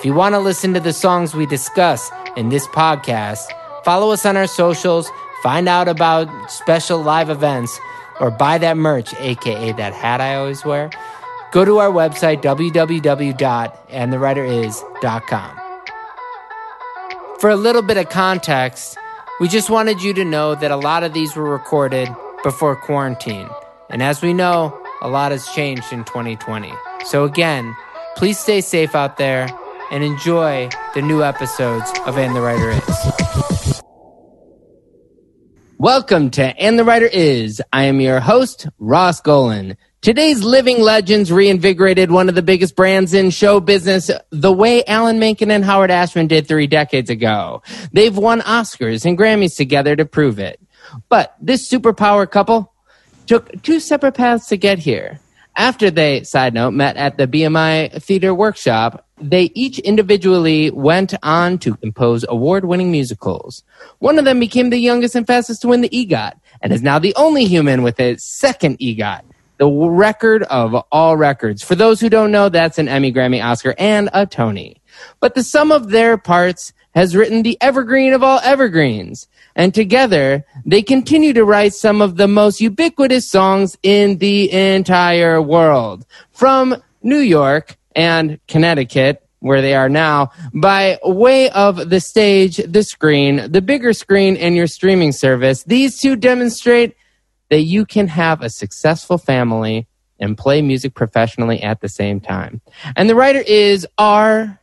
If you want to listen to the songs we discuss in this podcast, follow us on our socials, find out about special live events, or buy that merch, aka that hat I always wear. Go to our website, www.andthewriteris.com. For a little bit of context, we just wanted you to know that a lot of these were recorded before quarantine. And as we know, a lot has changed in 2020. So, again, please stay safe out there and enjoy the new episodes of And the Writer Is. Welcome to And the Writer Is. I am your host, Ross Golan. Today's living legends reinvigorated one of the biggest brands in show business the way Alan Menken and Howard Ashman did three decades ago. They've won Oscars and Grammys together to prove it. But this superpower couple took two separate paths to get here. After they, side note, met at the BMI Theater Workshop, they each individually went on to compose award winning musicals. One of them became the youngest and fastest to win the EGOT, and is now the only human with a second EGOT, the record of all records. For those who don't know, that's an Emmy, Grammy, Oscar, and a Tony. But the sum of their parts has written the evergreen of all evergreens. And together, they continue to write some of the most ubiquitous songs in the entire world. From New York and Connecticut, where they are now, by way of the stage, the screen, the bigger screen, and your streaming service. These two demonstrate that you can have a successful family and play music professionally at the same time. And the writer is our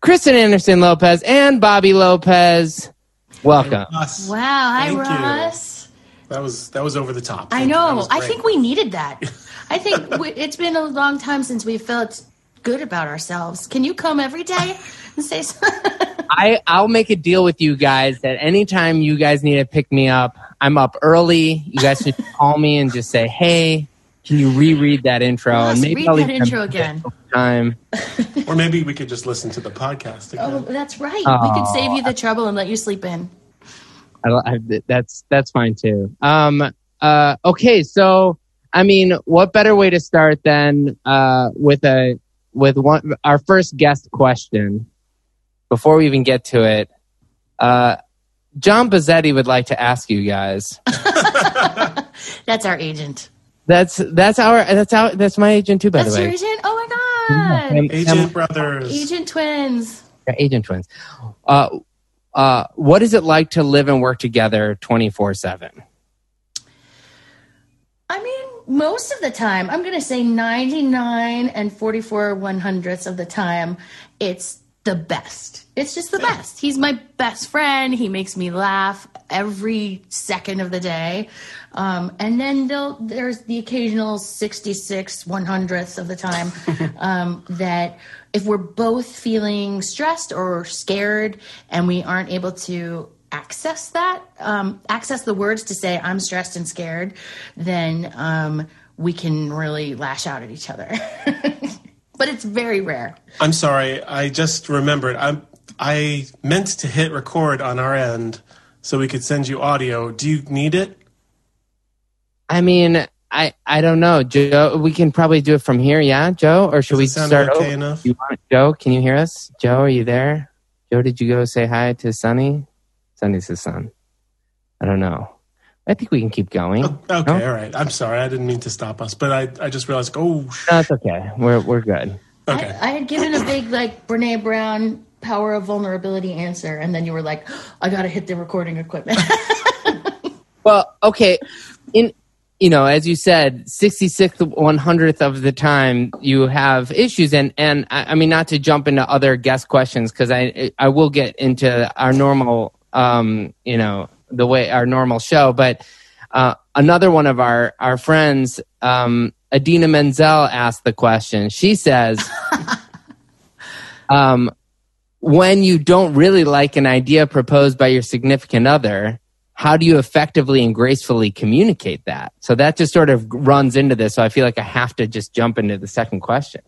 Kristen Anderson Lopez and Bobby Lopez. Welcome. Ross, Wow, hi Thank you. Ross. That was that was over the top. I Thank you. That know. I think we needed that. I think we, it's been a long time since we felt good about ourselves. Can you come every day and say so? I, I'll make a deal with you guys that anytime you guys need to pick me up, I'm up early. You guys should call me and just say, hey, can you reread that intro? Ross, and maybe read I'll that even intro again. time. or maybe we could just listen to the podcast again. Oh, that's right. We could save you the trouble and let you sleep in. I, I, that's that's fine too. Um, uh, okay, so I mean, what better way to start than uh, with a with one our first guest question before we even get to it. Uh, John Bazzetti would like to ask you guys. That's our agent. That's that's our that's our that's my agent too, by That's the your way. agent? Oh my God. Sam- Agent Sam- Brothers. Agent twins. Yeah, agent twins. Uh, uh, what is it like to live and work together twenty four seven? I mean, most of the time, I'm going to say 99 and 44 one hundredths of the time, it's the best. It's just the best. He's my best friend. He makes me laugh every second of the day. Um, and then there's the occasional 66 one hundredths of the time um, that if we're both feeling stressed or scared and we aren't able to access that, um, access the words to say I'm stressed and scared, then um, we can really lash out at each other. but it's very rare. I'm sorry. I just remembered. I I meant to hit record on our end so we could send you audio. Do you need it? I mean, I I don't know, Joe. We can probably do it from here, yeah, Joe. Or should Does we sound start? okay over? enough? You want, Joe? Can you hear us? Joe, are you there? Joe, did you go say hi to Sonny? Sonny's his son. I don't know. I think we can keep going. Oh, okay, No? all right. I'm sorry. I didn't mean to stop us, but I, I just realized, oh, that's No, okay. We're we're good. okay. I, I had given a big like Brene Brown power of vulnerability answer, and then you were like, "I got to hit the recording equipment." Well, okay. In you know, as you said, sixty sixth one hundredth of the time you have issues, and and I, I mean not to jump into other guest questions because I I will get into our normal um you know the way our normal show, but uh, another one of our our friends, um, Idina Menzel, asked the question. She says, um, when you don't really like an idea proposed by your significant other how do you effectively and gracefully communicate that? So that just sort of runs into this. So I feel like I have to just jump into the second question.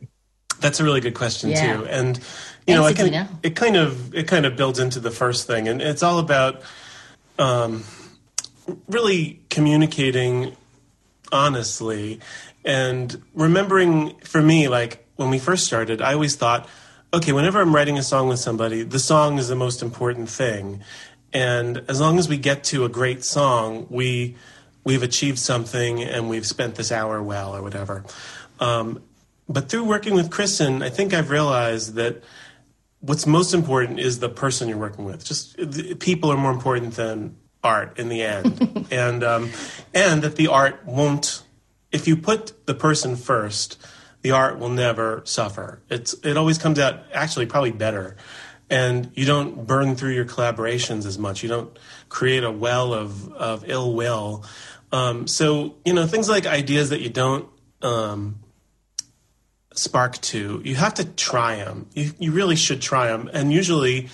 That's a really good question Yeah. too, and you know, I Thanks, can, Idina. it kind of it kind of builds into the first thing, and it's all about um, really communicating honestly and remembering. For me, like when we first started, I always thought, okay, whenever I'm writing a song with somebody, the song is the most important thing, and as long as we get to a great song, we we've achieved something and we've spent this hour well or whatever. Um, but through working with Kristen, I think I've realized that what's most important is the person you're working with. Just people are more important than art in the end, and um, and that the art won't. If you put the person first, the art will never suffer. It's it always comes out actually probably better, and you don't burn through your collaborations as much. You don't create a well of of ill will. Um, so you know things like ideas that you don't. Um, spark to you have to try them you, you really should try them and usually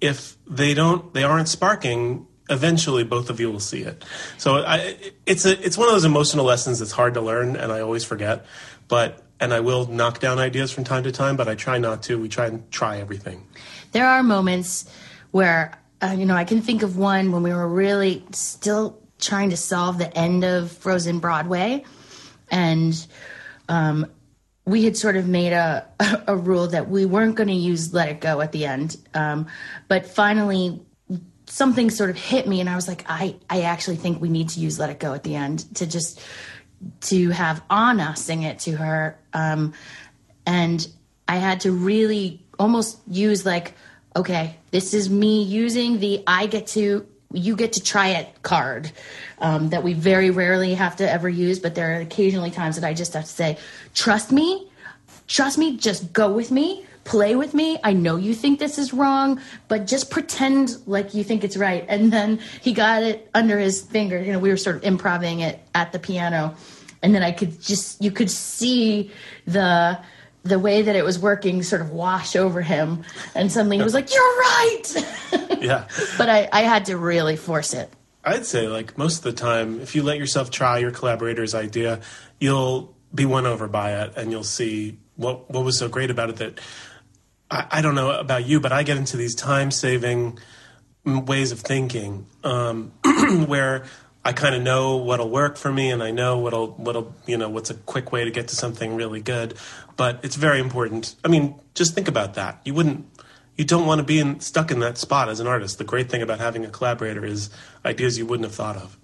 if they don't they aren't sparking eventually both of you will see it so I, it's a it's one of those emotional lessons that's hard to learn and i always forget but and i will knock down ideas from time to time but i try not to we try and try everything there are moments where uh, you know I can think of one when we were really still trying to solve the end of Frozen Broadway, and um, we had sort of made a a rule that we weren't going to use "Let It Go" at the end, um, but finally something sort of hit me, and I was like, I I actually think we need to use "Let It Go" at the end to just to have Anna sing it to her. Um, and I had to really almost use like, okay, this is me using the I get to you get to try it card um, that we very rarely have to ever use, but there are occasionally times that I just have to say, trust me, trust me, just go with me, play with me. I know you think this is wrong, but just pretend like you think it's right. And then he got it under his finger. You know, we were sort of improvising it at the piano, and then I could just you could see the the way that it was working sort of wash over him, and suddenly he was like, "You're right." yeah but I, I had to really force it. I'd say like most of the time, if you let yourself try your collaborator's idea, you'll be won over by it, and you'll see what what was so great about it. That I, I don't know about you, but I get into these time saving ways of thinking um, where I kind of know what'll work for me, and I know what'll what'll you know what's a quick way to get to something really good. But it's very important. I mean, just think about that. You wouldn't you don't want to be in, stuck in that spot as an artist. The great thing about having a collaborator is ideas you wouldn't have thought of.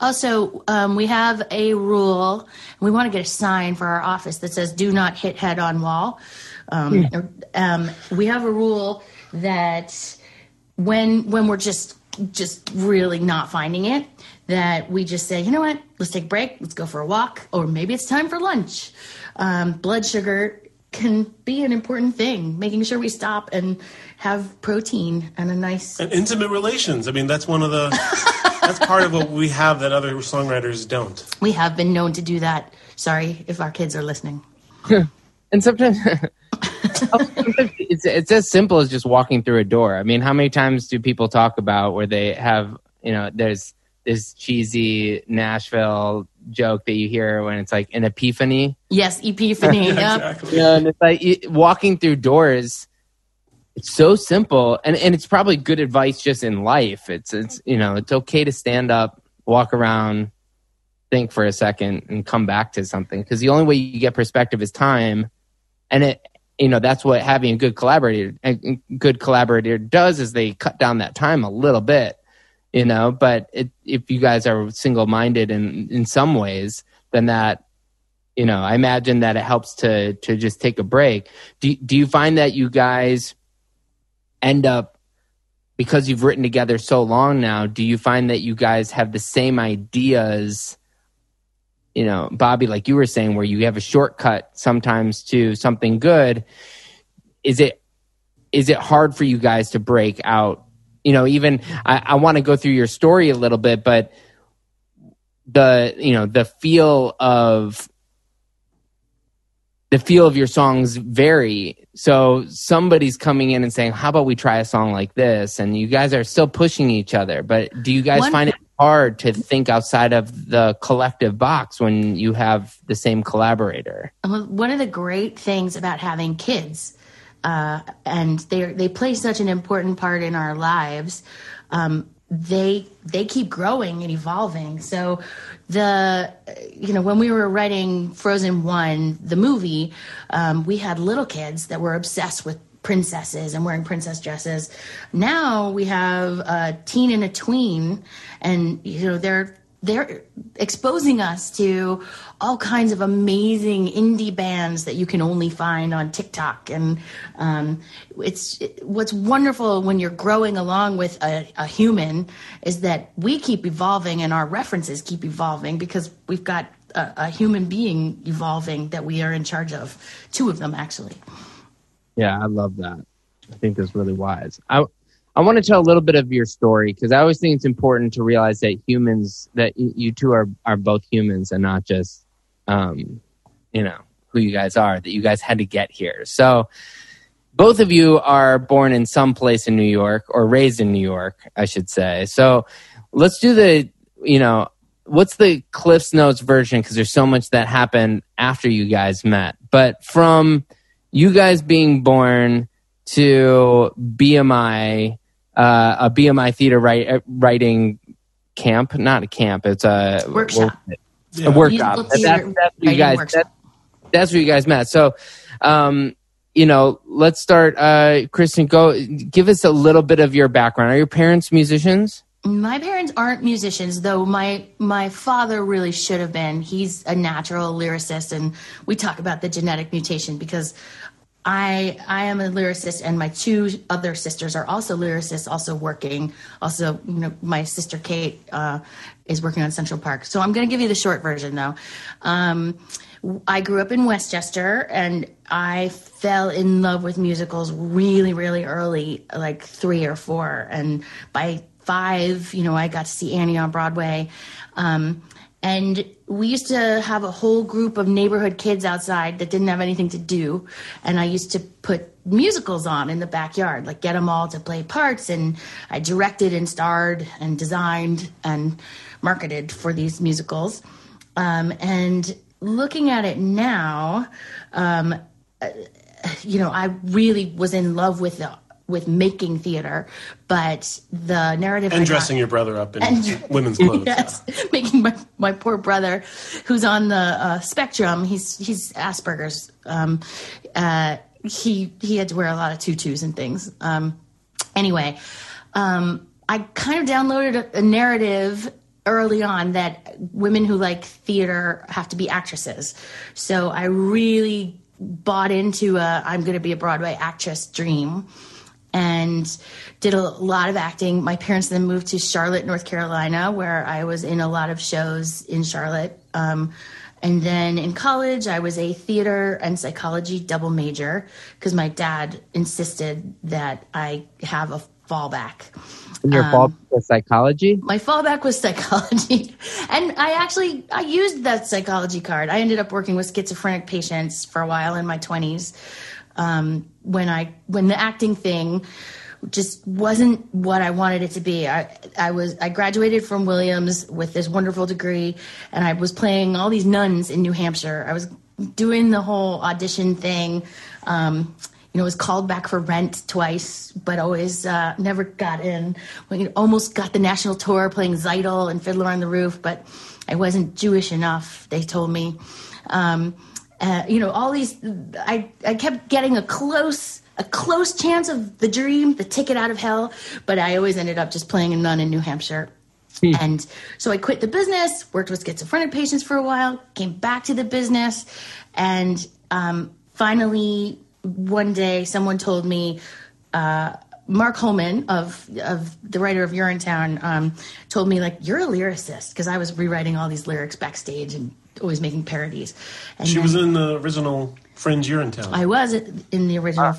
Also, um, we have a rule, we want to get a sign for our office that says "Do not hit head on wall." Um, um, we have a rule that when when we're just just really not finding it, that we just say, you know what, let's take a break, let's go for a walk, or maybe it's time for lunch. Um, blood sugar can be an important thing, making sure we stop and have protein and a nice And intimate relations. I mean, that's one of the that's part of what we have that other songwriters don't. We have been known to do that. Sorry if our kids are listening. And sometimes, sometimes it's it's as simple as just walking through a door. I mean, how many times do people talk about where they have you know there's this cheesy Nashville joke that you hear when it's like an epiphany. Yes, epiphany. yep. Exactly. Yeah, and it's like you, walking through doors. It's so simple, and and it's probably good advice just in life. It's it's you know it's okay to stand up, walk around, think for a second, and come back to something because the only way you get perspective is time, and it you know that's what having a good collaborator a good collaborator does is they cut down that time a little bit you know but it, if you guys are single-minded in in some ways then that you know i imagine that it helps to to just take a break do, do you find that you guys end up because you've written together so long now do you find that you guys have the same ideas you know, Bobby, like you were saying, where you have a shortcut sometimes to something good, is it is it hard for you guys to break out? You know, even I, I want to go through your story a little bit, but the you know the feel of the feel of your songs vary. So somebody's coming in and saying, "How about we try a song like this?" And you guys are still pushing each other. But do you guys One, find it hard to think outside of the collective box when you have the same collaborator. One of the great things about having kids, uh, and they they play such an important part in our lives. Um, they they keep growing and evolving. So the you know when we were writing Frozen One, the movie, um, we had little kids that were obsessed with princesses and wearing princess dresses. Now we have a teen and a tween, and you know they're they're exposing us to all kinds of amazing indie bands that you can only find on TikTok. And um, it's it, what's wonderful when you're growing along with a, a, human is that we keep evolving and our references keep evolving because we've got a, a human being evolving that we are in charge of. Two of them, actually. Yeah, I love that. I think that's really wise. I I want to tell a little bit of your story because I always think it's important to realize that humans that you two are are both humans and not just um, you know who you guys are. That you guys had to get here. So both of you are born in some place in New York or raised in New York, I should say. So let's do the you know what's the Cliff's Notes version because there's so much that happened after you guys met, but from you guys being born to BMI, uh, a BMI theater write, uh, writing camp, not a camp, it's a workshop. Yeah. A workshop. That's, that's, where you guys, that, that's where you guys met. So, um, you know, let's start. Uh, Kristen, go give us a little bit of your background. Are your parents musicians? My parents aren't musicians, though my my father really should have been. He's a natural lyricist, and we talk about the genetic mutation because I I am a lyricist, and my two other sisters are also lyricists, also working. Also, you know, my sister Kate uh, is working on Central Park. So I'm going to give you the short version, though. Um, I grew up in Westchester, and I fell in love with musicals really, really early, like three or four, and by five, you know, I got to see Annie on Broadway. Um, and we used to have a whole group of neighborhood kids outside that didn't have anything to do. And I used to put musicals on in the backyard, like get them all to play parts. And I directed and starred and designed and marketed for these musicals. Um, and looking at it now, um, uh, you know, I really was in love with the with making theater, but the narrative and dressing got, your brother up in and, women's clothes. Yes, making my, my poor brother, who's on the uh, spectrum. He's he's Asperger's. Um, uh, he he had to wear a lot of tutus and things. Um, anyway, um, I kind of downloaded a, a narrative early on that women who like theater have to be actresses. So I really bought into a I'm going to be a Broadway actress dream and did a lot of acting. My parents then moved to Charlotte, North Carolina, where I was in a lot of shows in Charlotte. Um, and then in college, I was a theater and psychology double major because my dad insisted that I have a fallback. And your um, fallback was psychology? My fallback was psychology. and I actually I used that psychology card. I ended up working with schizophrenic patients for a while in my 20s um, when I when the acting thing just wasn't what I wanted it to be. I I was I graduated from Williams with this wonderful degree, and I was playing all these nuns in New Hampshire. I was doing the whole audition thing. Um, you know, was called back for Rent twice, but always uh, never got in. We almost got the national tour playing Tzeitel and Fiddler on the Roof, but I wasn't Jewish enough. They told me. Um, uh, you know, all these. I I kept getting a close a close chance of the dream, the ticket out of hell, but I always ended up just playing a nun in New Hampshire. And so I quit the business, worked with schizophrenic patients for a while, came back to the business, and um, finally one day someone told me uh, Mark Hollmann of of the writer of Urinetown um, told me like you're a lyricist because I was rewriting all these lyrics backstage and always making parodies. And She then- was in the original Fringe Town. I was in the original,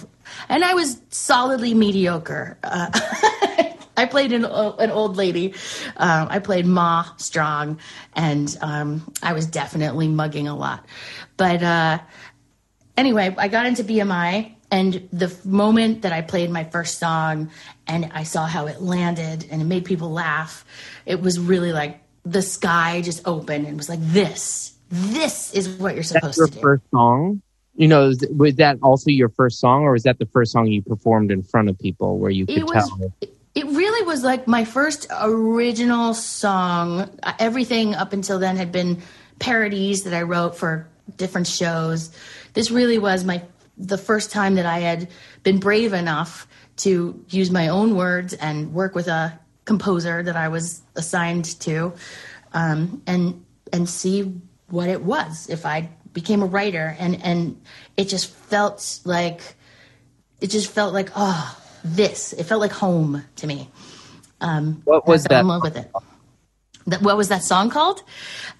and I was solidly mediocre. Uh, I played an, an old lady. Um, I played Ma Strong, and um, I was definitely mugging a lot. But uh, anyway, I got into BMI, and the moment that I played my first song and I saw how it landed and it made people laugh, it was really like the sky just opened and was like, "This, this is what you're supposed your to do." first song. You know, was that also your first song, or was that the first song you performed in front of people where you could it was tell? it really was like my first original song everything up until then had been parodies that i wrote for different shows this really was my the first time that i had been brave enough to use my own words and work with a composer that i was assigned to um, and and see what it was if i became a writer. And and it just felt like it just felt like oh this. It felt like home to me. Um What was I fell in love with it. That- what was that song called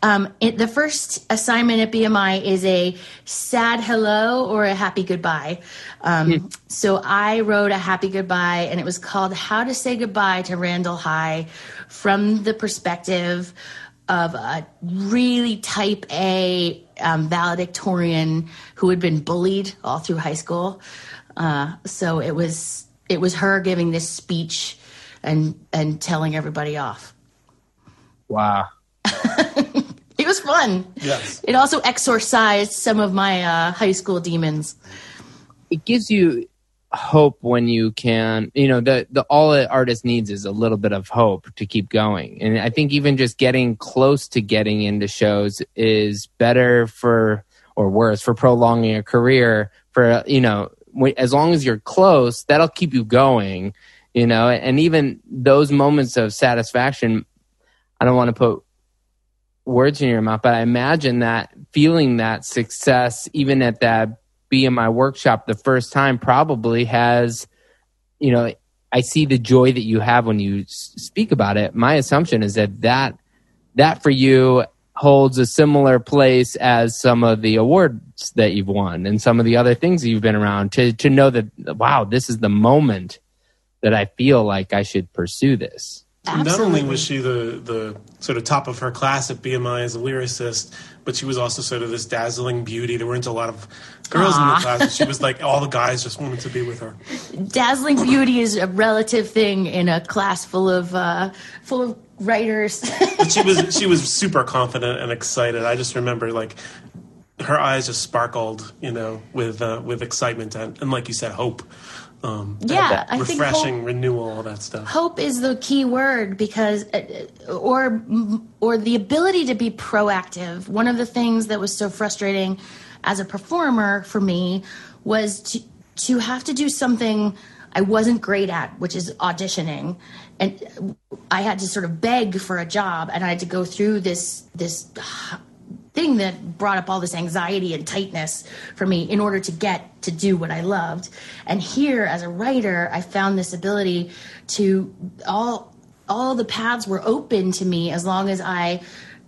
um it, the first assignment at bmi is a sad hello or a happy goodbye um so i wrote a happy goodbye and it was called how to say goodbye to randall high from the perspective of a really type A um, valedictorian who had been bullied all through high school. Uh, so it was it was her giving this speech and and telling everybody off. Wow. It was fun. Yes. It also exorcised some of my uh, high school demons. it gives you hope when you can you know the the all an artist needs is a little bit of hope to keep going and i think even just getting close to getting into shows is better for or worse for prolonging a career for you know as long as you're close that'll keep you going you know and even those moments of satisfaction i don't want to put words in your mouth, but I imagine that feeling that success, even at that BMI workshop the first time, probably has, you know, I see the joy that you have when you speak about it. My assumption is that that, that for you holds a similar place as some of the awards that you've won and some of the other things you've been around to, to know that, wow, this is the moment that I feel like I should pursue this. Not only was she the, the sort of top of her class at BMI as a lyricist, but she was also sort of this dazzling beauty. There weren't a lot of girls in the class. She was like all the guys just wanted to be with her. Dazzling beauty is a relative thing in a class full of uh, full of writers. But she was she was super confident and excited. I just remember like her eyes just sparkled, you know, with uh, with excitement and, and like you said, hope. Um, Yeah, that I think refreshing hope- renewal, all that stuff. hope is the key word because uh, or or the ability to be proactive one of the things that was so frustrating as a performer for me was to to have to do something I wasn't great at which is auditioning and I had to sort of beg for a job and I had to go through this this thing that brought up all this anxiety and tightness for me in order to get to do what I loved. And here as a writer, I found this ability to all all the paths were open to me as long as I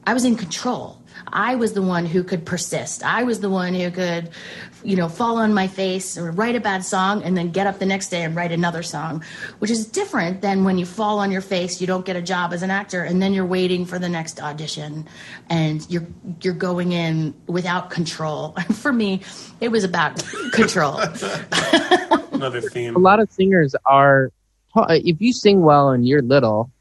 I was in control. I was the one who could persist. I was the one who could, you know, fall on my face or write a bad song and then get up the next day and write another song, which is different than when you fall on your face, you don't get a job as an actor, and then you're waiting for the next audition, and you're you're going in without control. For me, it was about control. Another theme. a lot of singers are if you sing well and you're little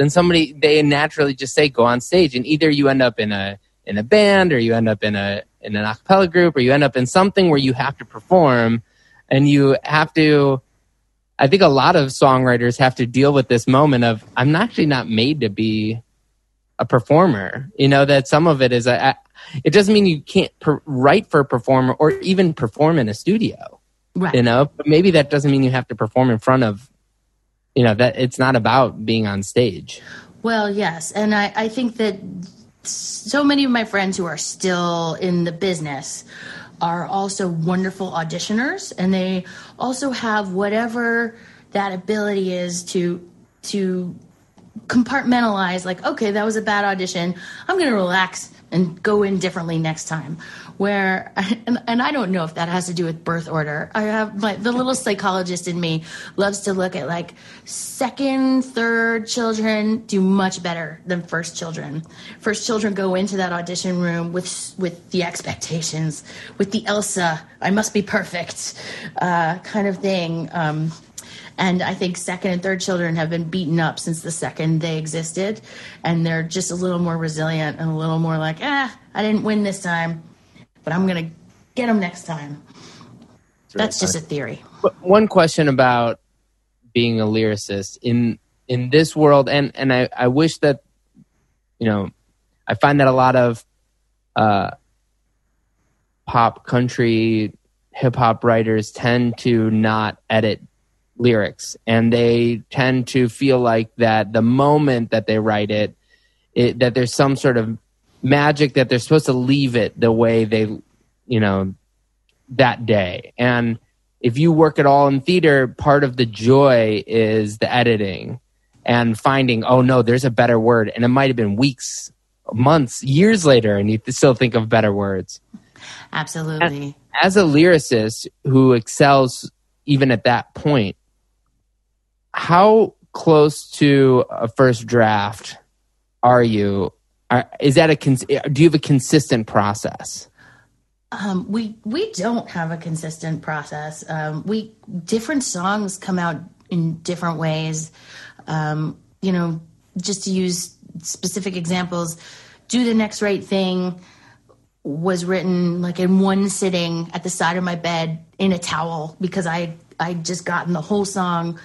then somebody they naturally just say go on stage and either you end up in a in a band or you end up in a in an acapella group or you end up in something where you have to perform and you have to i think a lot of songwriters have to deal with this moment of i'm actually not made to be a performer. You know that some of it is a. It doesn't mean you can't per- write for a performer or even perform in a studio. Right. You know, but maybe that doesn't mean you have to perform in front of. You know that it's not about being on stage. Well, yes. And I, I think that so many of my friends who are still in the business are also wonderful auditioners and they also have whatever that ability is to to compartmentalize like okay that was a bad audition i'm going to relax and go in differently next time where and, and i don't know if that has to do with birth order. I have my the little psychologist in me loves to look at like second third children do much better than first children. First children go into that audition room with with the expectations with the elsa i must be perfect uh, kind of thing. Um, and I think second and third children have been beaten up since the second they existed. And they're just a little more resilient and a little more like, ah, I didn't win this time, but I'm going to get them next time. That's just a theory. One question about being a lyricist in in this world, and and I, I wish that you know, I find that a lot of uh, pop, country, hip hop writers tend to not edit lyrics and they tend to feel like that the moment that they write it, it that there's some sort of magic that they're supposed to leave it the way they you know that day and if you work at all in theater part of the joy is the editing and finding oh no there's a better word and it might have been weeks months years later and you still think of better words Absolutely. as a lyricist who excels even at that point how close to a first draft are you? Are, is that a do you have a consistent process? Um, we we don't have a consistent process. Um, we different songs come out in different ways. Um, you know, just to use specific examples, "Do the Next Right Thing" was written like in one sitting at the side of my bed in a towel because I I just gotten the whole song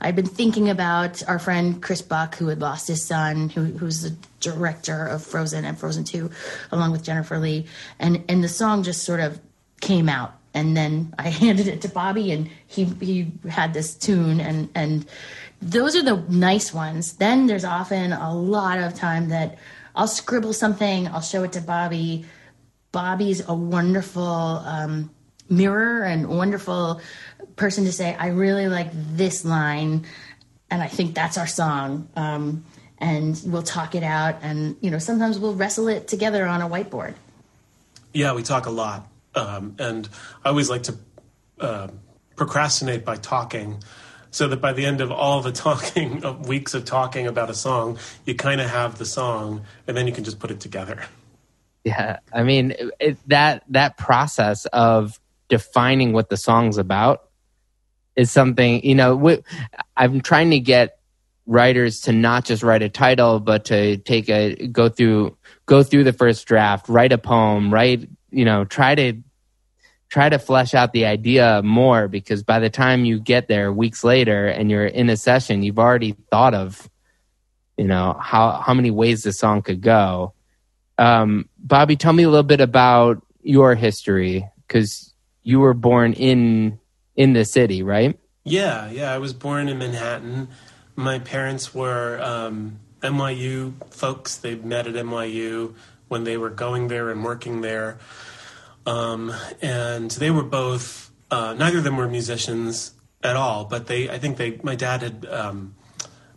I'd been thinking about our friend Chris Buck, who had lost his son, who, who's the director of Frozen and Frozen 2, along with Jennifer Lee. And, and the song just sort of came out. And then I handed it to Bobby, and he, he had this tune. And, and those are the nice ones. Then there's often a lot of time that I'll scribble something, I'll show it to Bobby. Bobby's a wonderful um, mirror and wonderful person to say, I really like this line, and I think that's our song. Um, and we'll talk it out, and you know, sometimes we'll wrestle it together on a whiteboard. Yeah, we talk a lot, um, and I always like to uh, procrastinate by talking, so that by the end of all the talking, of weeks of talking about a song, you kind of have the song, and then you can just put it together. Yeah, I mean it, that that process of defining what the song's about is something you know we, i'm trying to get writers to not just write a title but to take a go through go through the first draft write a poem write you know try to try to flesh out the idea more because by the time you get there weeks later and you're in a session you've already thought of you know how how many ways the song could go. Um, bobby tell me a little bit about your history because you were born in in the city, right? Yeah, yeah. I was born in Manhattan. My parents were um, NYU folks. They met at NYU when they were going there and working there. Um, and they were both, uh, neither of them were musicians at all, but they, I think they, my dad had um,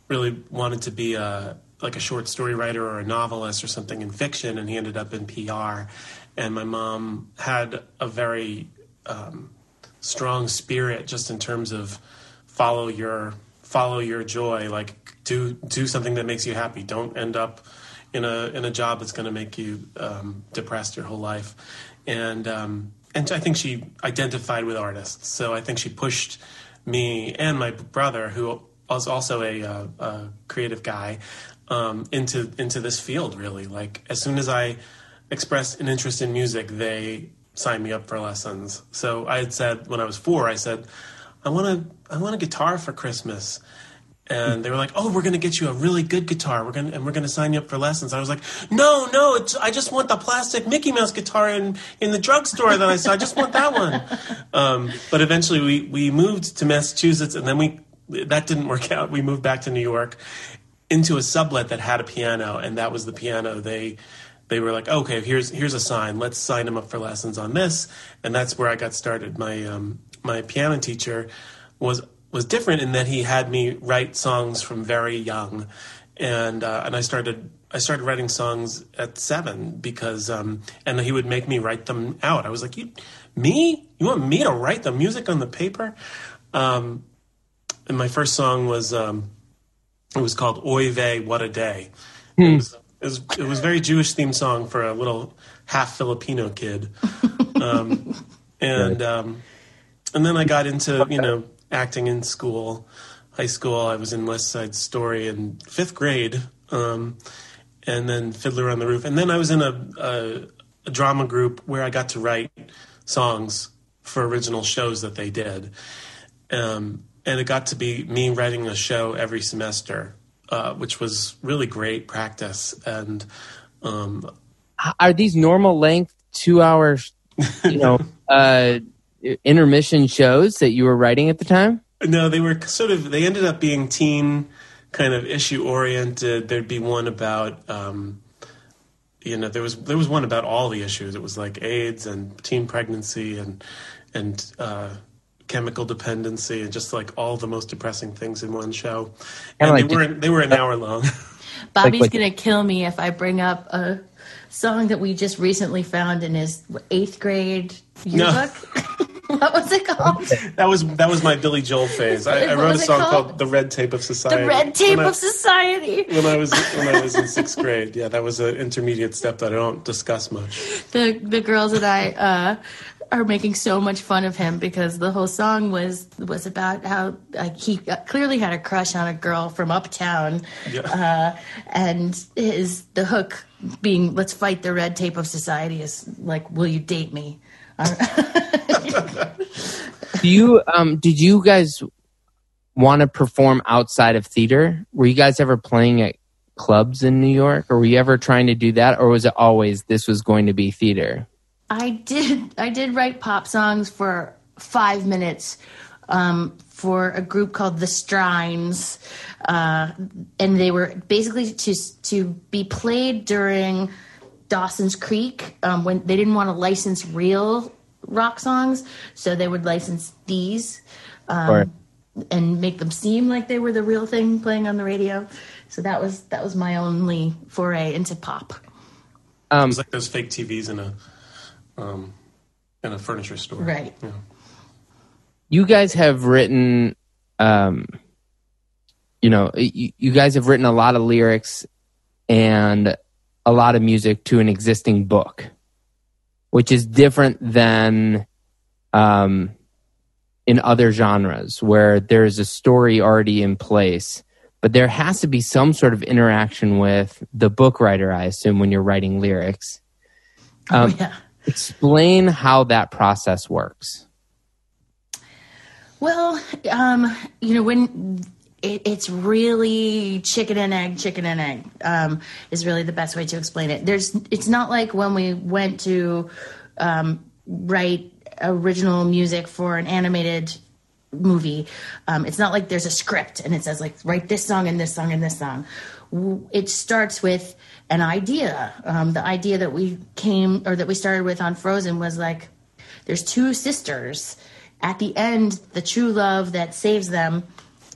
really wanted to be a, like a short story writer or a novelist or something in fiction, and he ended up in PR. And my mom had a very um, strong spirit just in terms of follow your follow your joy. Like do do something that makes you happy. Don't end up in a in a job that's going to make you um, depressed your whole life. And um, and I think she identified with artists. So I think she pushed me and my brother who was also a, uh, a creative guy um, into into this field really. Like as soon as I expressed an interest in music they sign me up for lessons. So I had said when I was four, I said, I want to I want a guitar for Christmas. and they were like, "Oh, we're going to get you a really good guitar. We're going and we're going to sign you up for lessons." I was like, "No, no, I just want the plastic Mickey Mouse guitar in in the drugstore that I saw. I just want that one." Um, but eventually, we we moved to Massachusetts, and then we that didn't work out. We moved back to New York into a sublet that had a piano, and that was the piano they they were like, okay, here's here's a sign. Let's sign him up for lessons on this, and that's where I got started. My um, my piano teacher was was different in that he had me write songs from very young, and uh, and I started I started writing songs at seven because um, and he would make me write them out. I was like, you me? You want me to write the music on the paper? Um, and my first song was um, it was called Oy vey, what a day. Hmm. It, was, it was it was very Jewish theme song for a little half Filipino kid, um, and um, and then I got into you know acting in school, high school. I was in West Side Story in fifth grade, um, and then Fiddler on the Roof, and then I was in a, a, a drama group where I got to write songs for original shows that they did, um, and it got to be me writing a show every semester, uh, which was really great practice. And um, are these normal length two hours? You know. uh, intermission shows that you were writing at the time? No, they were sort of. They ended up being teen kind of issue oriented. There'd be one about, um, you know, there was there was one about all the issues. It was like AIDS and teen pregnancy and and uh, chemical dependency and just like all the most depressing things in one show. And like they were they were an hour long. Bobby's like, gonna kill me if I bring up a song that we just recently found in his eighth grade yearbook. No. what was it called? That was that was my Billy Joel phase. I, I wrote a song called? called? "The Red Tape of Society." The Red Tape of Society. When I was when I was in sixth grade, yeah, that was an intermediate step that I don't discuss much. The the girls and I. Uh, are making so much fun of him because the whole song was was about how like he clearly had a crush on a girl from uptown, yeah. uh, and his the hook being "Let's fight the red tape of society" is like, "Will you date me?" Do you um did you guys want to perform outside of theater? Were you guys ever playing at clubs in New York or were you ever trying to do that or was it always this was going to be theater? I did I did write pop songs for 5 minutes um, for a group called the Strines, uh, and they were basically to to be played during Dawson's Creek um, when they didn't want to license real rock songs, so they would license these um, right. and make them seem like they were the real thing playing on the radio. So that was that was my only foray into pop. Um, it's like those fake TVs in a um, in a furniture store, right? Yeah. You guys have written, um, you know, you, you guys have written a lot of lyrics and a lot of music to an existing book, which is different than um, in other genres where there's a story already in place. But there has to be some sort of interaction with the book writer, I assume, when you're writing lyrics. Oh, um, oh, yeah. Explain how that process works. Well, um, you know, when it, it's really chicken and egg, chicken and egg um, is really the best way to explain it. There's, it's not like when we went to um, write original music for an animated movie. Um, it's not like there's a script and it says like write this song and this song and this song. It starts with an idea. Um, the idea that we came or that we started with on Frozen was like there's two sisters. At the end, the true love that saves them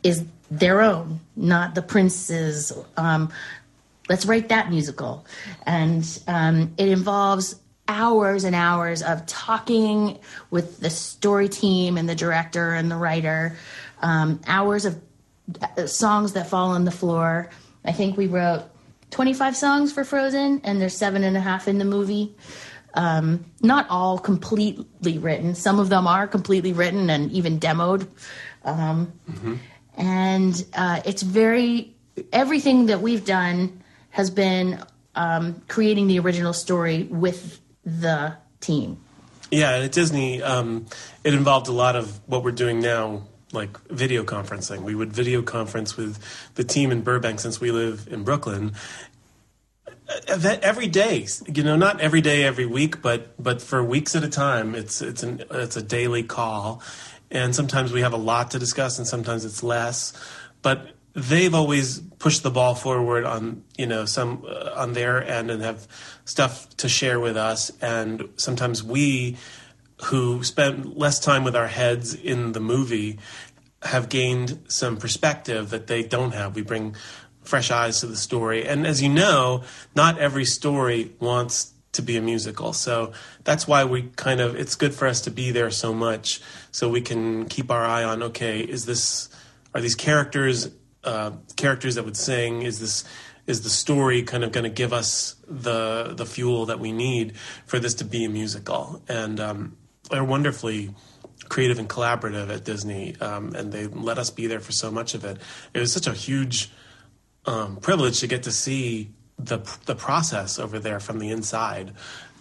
is their own, not the prince's. Um, let's write that musical. And um, it involves hours and hours of talking with the story team and the director and the writer, um, hours of uh, songs that fall on the floor. I think we wrote 25 songs for Frozen, and there's seven and a half in the movie. Um, not all completely written. Some of them are completely written and even demoed. Um, mm-hmm and uh, it's very everything that we've done has been um, creating the original story with the team. Yeah, at Disney, um, it involved a lot of what we're doing now, like video conferencing. We would video conference with the team in Burbank since we live in Brooklyn. Every day, you know, not every day, every week, but but for weeks at a time. It's it's an it's a daily call, and sometimes we have a lot to discuss, and sometimes it's less. But they've always pushed the ball forward on you know some uh, on their end and have stuff to share with us, and sometimes we who spent less time with our heads in the movie have gained some perspective that they don't have. We bring fresh eyes to the story. And as you know, not every story wants to be a musical. So that's why we kind of, it's good for us to be there so much so we can keep our eye on, okay, is this, are these characters, uh, characters that would sing? Is this, is the story kind of going to give us the, the fuel that we need for this to be a musical? And, um, they're wonderfully creative and collaborative at Disney, um, and they let us be there for so much of it. It was such a huge um, privilege to get to see the the process over there from the inside,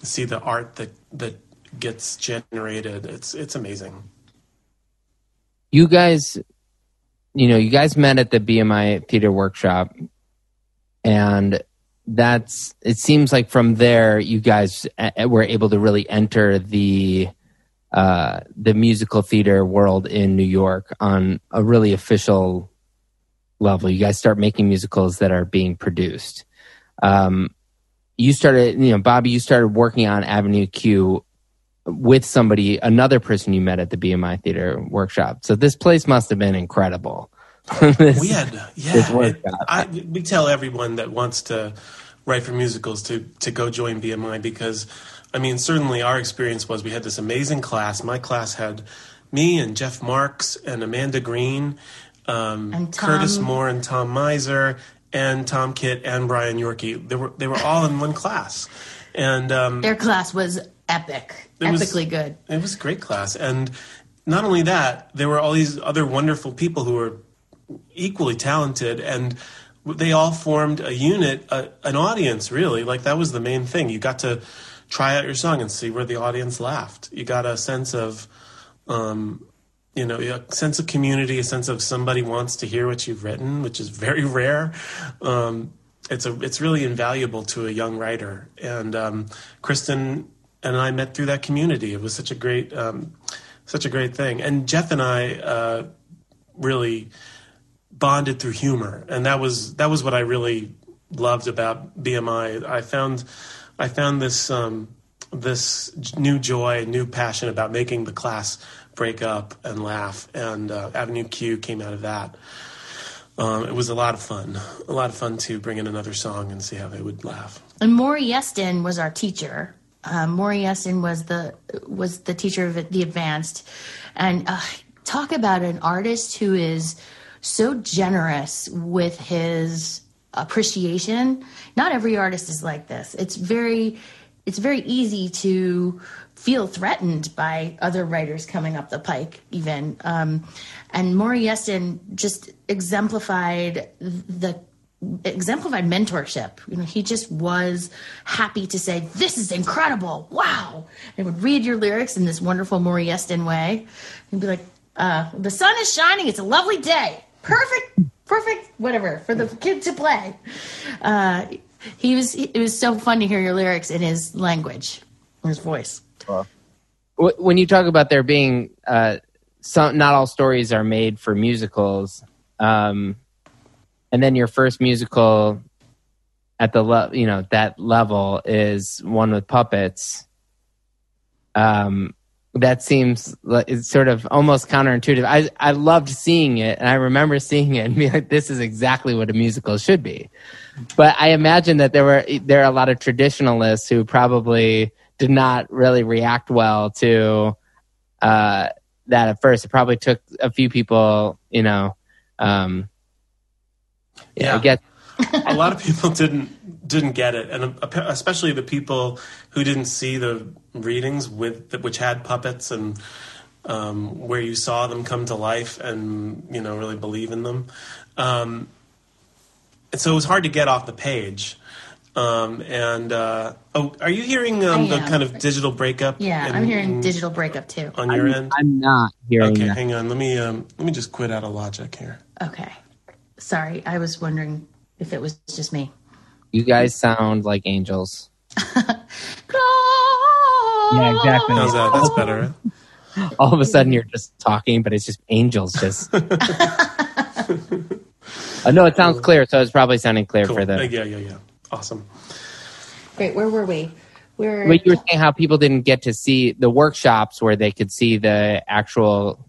see the art that that gets generated. It's it's amazing. You guys, you know, you guys met at the BMI Theater Workshop, and that's it. Seems like from there, you guys uh, were able to really enter the uh, the musical theater world in New York on a really official level. You guys start making musicals that are being produced. Um, you started, you know, Bobby, you started working on Avenue Q with somebody, another person you met at the BMI Theater workshop. So this place must have been incredible. this, we had, yeah, it, I, we tell everyone that wants to write for musicals to to go join BMI because I mean, certainly our experience was we had this amazing class. My class had me and Jeff Marx and Amanda Green, um, and Curtis Moore and Tom Miser and Tom Kitt and Brian Yorkey. They were they were all in one class, and um, their class was epic, epically was, good. It was a great class, and not only that, there were all these other wonderful people who were equally talented and they all formed a unit, a, an audience, really. Like that was the main thing. You got to try out your song and see where the audience laughed. You got a sense of, um, you know, a sense of community, a sense of somebody wants to hear what you've written, which is very rare. Um, it's a it's really invaluable to a young writer. And um, Kristen and I met through that community. It was such a great um, such a great thing. And Jeff and I uh, really bonded through humor, and that was that was what I really loved about BMI. I found I found this um, this new joy, new passion about making the class break up and laugh, and uh, Avenue Q came out of that. Um, it was a lot of fun, a lot of fun to bring in another song and see how they would laugh. And Maury Yeston was our teacher. Um, Maury Yeston was the was the teacher of the advanced, and uh, talk about an artist who is so generous with his appreciation. Not every artist is like this. It's very it's very easy to feel threatened by other writers coming up the pike even. Um, and Maury Yeston just exemplified the exemplified mentorship. You know he just was happy to say this is incredible. Wow. And would read your lyrics in this wonderful Maury Yeston way. And be like uh, the sun is shining. It's a lovely day. Perfect perfect, whatever, for the kid to play. Uh, he was. It was so fun to hear your lyrics in his language, in his voice. When you talk about there being uh, some, not all stories are made for musicals, um, and then your first musical at the le- you know that level is one with puppets. Um, that seems like it's sort of almost counterintuitive. I I loved seeing it, and I remember seeing it and being like, "This is exactly what a musical should be." But I imagine that there were there are a lot of traditionalists who probably did not really react well to uh, that at first. It probably took a few people, you know. Um, yeah, I get a lot of people didn't didn't get it, and especially the people who didn't see the readings with which had puppets and um, where you saw them come to life and you know really believe in them. Um, and so it was hard to get off the page. Um, and uh, oh, are you hearing um, the kind of digital breakup? Yeah, in- I'm hearing in- digital breakup too. on your I'm, end. I'm not hearing Okay, that. hang on. Let me um, let me just quit out of Logic here. Okay. Sorry, I was wondering if it was just me. You guys sound like angels. Yeah, Yeah, exactly. How's that? That's better. All of a sudden, you're just talking, but it's just angels. Just. Uh, no, it sounds clear, so it's probably sounding clear Cool. for Uh, the. yeah, yeah, yeah. Awesome. Great. Where were we? We're But you were saying how people didn't get to see the workshops where they could see the actual,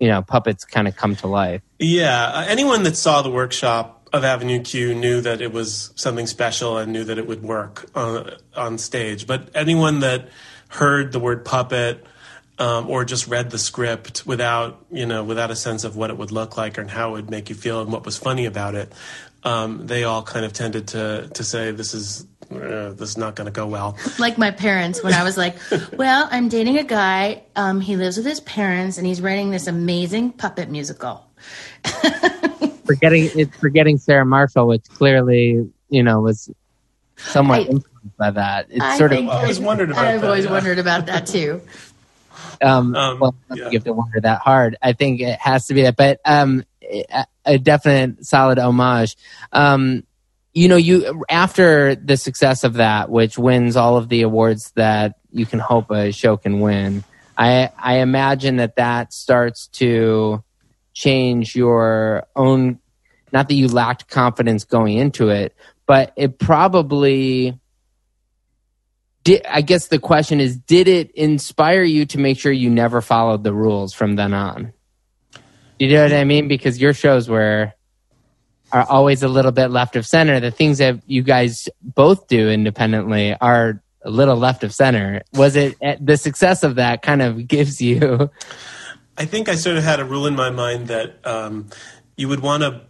you know, puppets kind of come to life. Yeah, uh, anyone that saw the workshop of Avenue Q knew that it was something special and knew that it would work on, on stage. But anyone that heard the word puppet um, or just read the script without, you know, without a sense of what it would look like and how it would make you feel and what was funny about it, um, they all kind of tended to to say this is uh, this is not going to go well. like my parents when I was like, "Well, I'm dating a guy. Um, he lives with his parents, and he's writing this amazing puppet musical." Forgetting it's forgetting Sarah Marshall, which clearly, you know, was somewhat I- influenced by that. It's I sort of think I always wondered about I've that, always yeah. wondered about that too. um, Um, well, I yeah. think you have to wonder that hard. I think it has to be that, but um, a, a definite solid homage. Um, you know, you after the success of that, which wins all of the awards that you can hope a show can win. I I imagine that that starts to change your own. Not that you lacked confidence going into it, but it probably did, I guess the question is, did it inspire you to make sure you never followed the rules from then on? You know what I mean? Because your shows were are always a little bit left of center. The things that you guys both do independently are a little left of center. Was it eh, the success of that kind of gives you? I think I sort of had a rule in my mind that um, you would want to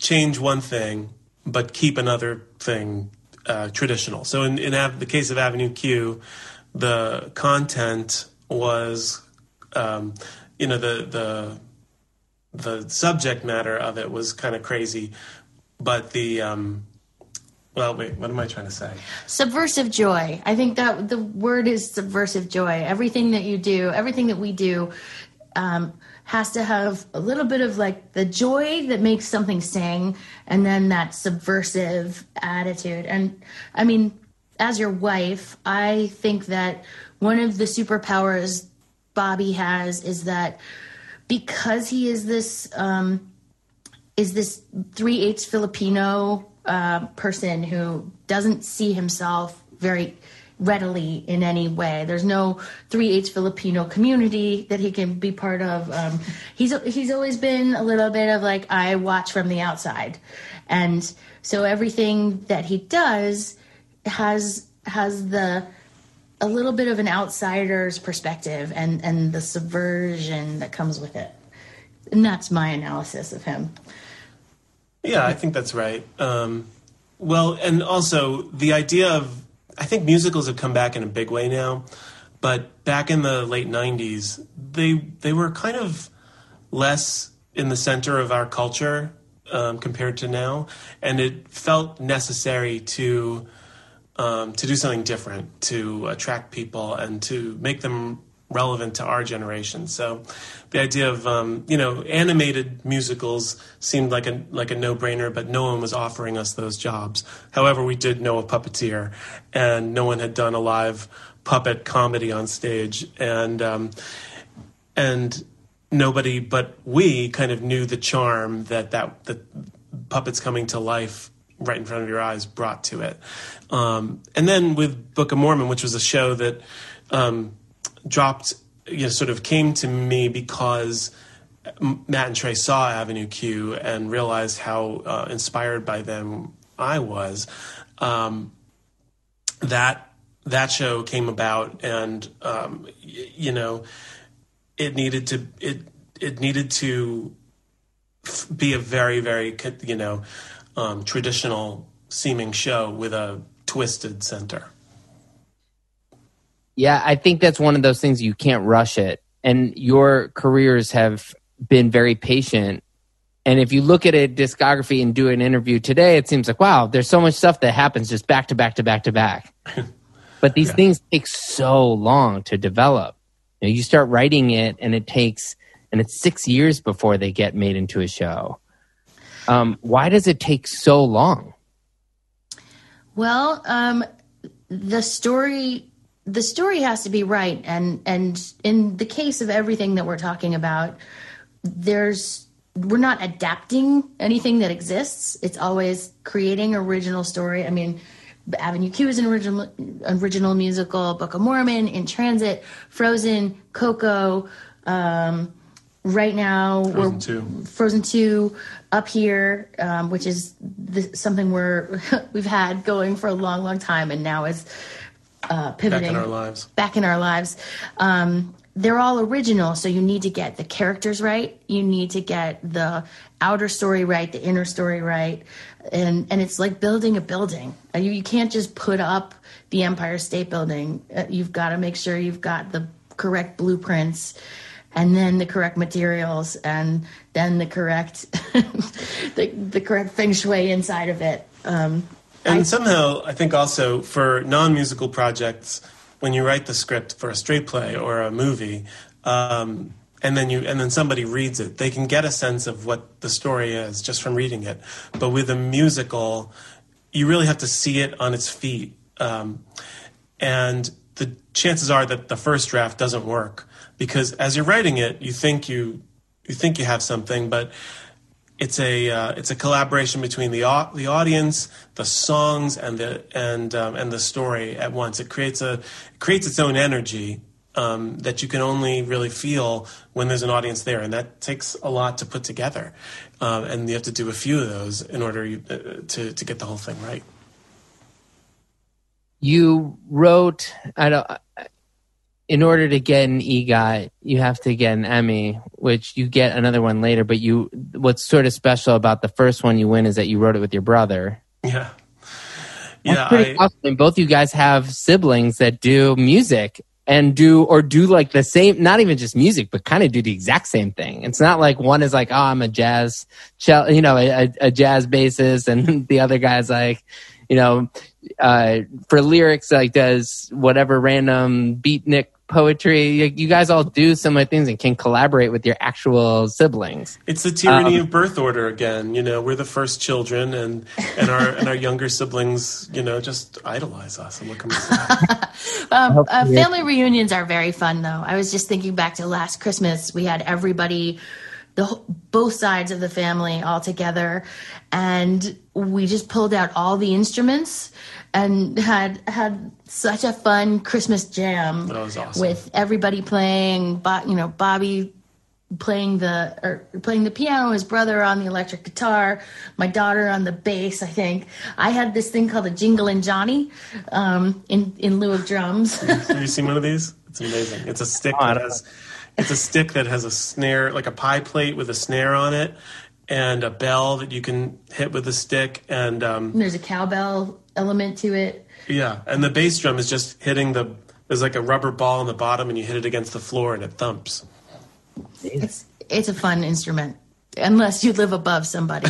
change one thing, but keep another thing uh, traditional. So in, in Av- the case of Avenue Q, the content was, um, you know, the the the subject matter of it was kind of crazy, but the um, well, wait, what am I trying to say? Subversive joy. I think that the word is subversive joy. Everything that you do, everything that we do, um, has to have a little bit of like the joy that makes something sing, and then that subversive attitude. And I mean, as your wife, I think that one of the superpowers Bobby has is that because he is this um, is this three eighths Filipino uh, person who doesn't see himself very readily in any way. There's no three eighths Filipino community that he can be part of. Um, he's he's always been a little bit of like I watch from the outside, and so everything that he does has has the a little bit of an outsider's perspective and and the subversion that comes with it. And that's my analysis of him. Yeah, I think that's right. Um, well, and also the idea of I think musicals have come back in a big way now, but back in the late '90s, they they were kind of less in the center of our culture um, compared to now, and it felt necessary to um, to do something different to attract people and to make them relevant to our generation. So, the idea of um, you know animated musicals seemed like a like a no brainer, but no one was offering us those jobs. However, we did know a puppeteer, and no one had done a live puppet comedy on stage, and um, and nobody but we kind of knew the charm that that the puppets coming to life right in front of your eyes brought to it. Um, and then with Book of Mormon, which was a show that um, dropped, you know, sort of came to me because Matt and Trey saw Avenue Q and realized how uh, inspired by them I was. Um, that that show came about, and um, y- you know, it needed to it it needed to f- be a very very you know um, traditional seeming show with a twisted center. Yeah, I think that's one of those things you can't rush it. And your careers have been very patient And if you look at a discography and do an interview today, it seems like, wow, there's so much stuff that happens just back to back to back to back. but these Yeah. things take so long to develop. You, know, you start writing it and it takes, and it's six years before they get made into a show. Um, why does it take so long? Well, um, the story the story has to be right, and and in the case of everything that we're talking about, there's we're not adapting anything that exists. It's always creating original story. I mean, Avenue Q is an original original musical. Book of Mormon, In Transit, Frozen, Coco. Um, right now, Frozen we're two. Frozen Two up here, um, which is the, something we're we've had going for a long, long time, and now is uh, Back pivoting in our lives. back in our lives. Um, they're all original, so you need to get the characters right. You need to get the outer story right, the inner story right, and and it's like building a building. Uh, You, you can't just put up the Empire State Building. Uh, you've got to make sure you've got the correct blueprints. And then the correct materials, and then the correct, the, the correct feng shui inside of it. Um, And somehow, I think also for non musical projects, when you write the script for a straight play or a movie, um, and then you and then somebody reads it, they can get a sense of what the story is just from reading it. But with a musical, you really have to see it on its feet, um, and the chances are that the first draft doesn't work because as you're writing it, you think you you think you have something, but it's a uh, it's a collaboration between the au- the audience, the songs, and the and um, and the story at once. It creates a it creates its own energy um, that you can only really feel when there's an audience there, and that takes a lot to put together. Um, and you have to do a few of those in order you, uh, to to get the whole thing right. you wrote I don't in order to get an EGOT, you have to get an Emmy, which you get another one later. But you, what's sort of special about the first one you win is that you wrote it with your brother. Yeah, That's yeah. pretty I, awesome. And both you guys have siblings that do music and do or do like the same, not even just music, but kind of do the exact same thing. It's not like one is like, oh, I'm a jazz, you know, a, a jazz bassist, and the other guy's like, you know, uh, for lyrics, like does whatever random beatnik poetry. You, you guys all do similar things and can collaborate with your actual siblings. It's the tyranny Um, of birth order again. You know, we're the first children, and and our and our younger siblings, you know, just idolize us. And what can we? Um, uh, family reunions are very fun, though. I was just thinking back to last Christmas. We had everybody, the both sides of the family all together, and we just pulled out all the instruments and had had such a fun Christmas jam That was awesome. with everybody playing. Bo- you know, Bobby playing the or playing the piano, his brother on the electric guitar, my daughter on the bass. I think I had this thing called a Jinglin' Johnny um, in in lieu of drums. Have you seen one of these? It's amazing. It's a stick I that has it's a stick that has a snare, like a pie plate with a snare on it, and a bell that you can hit with a stick, and um, There's a cowbell element to it. yeah, and the bass drum is just hitting the. There's like a rubber ball on the bottom, and you hit it against the floor, and it thumps. It's it's a fun instrument, unless you live above somebody.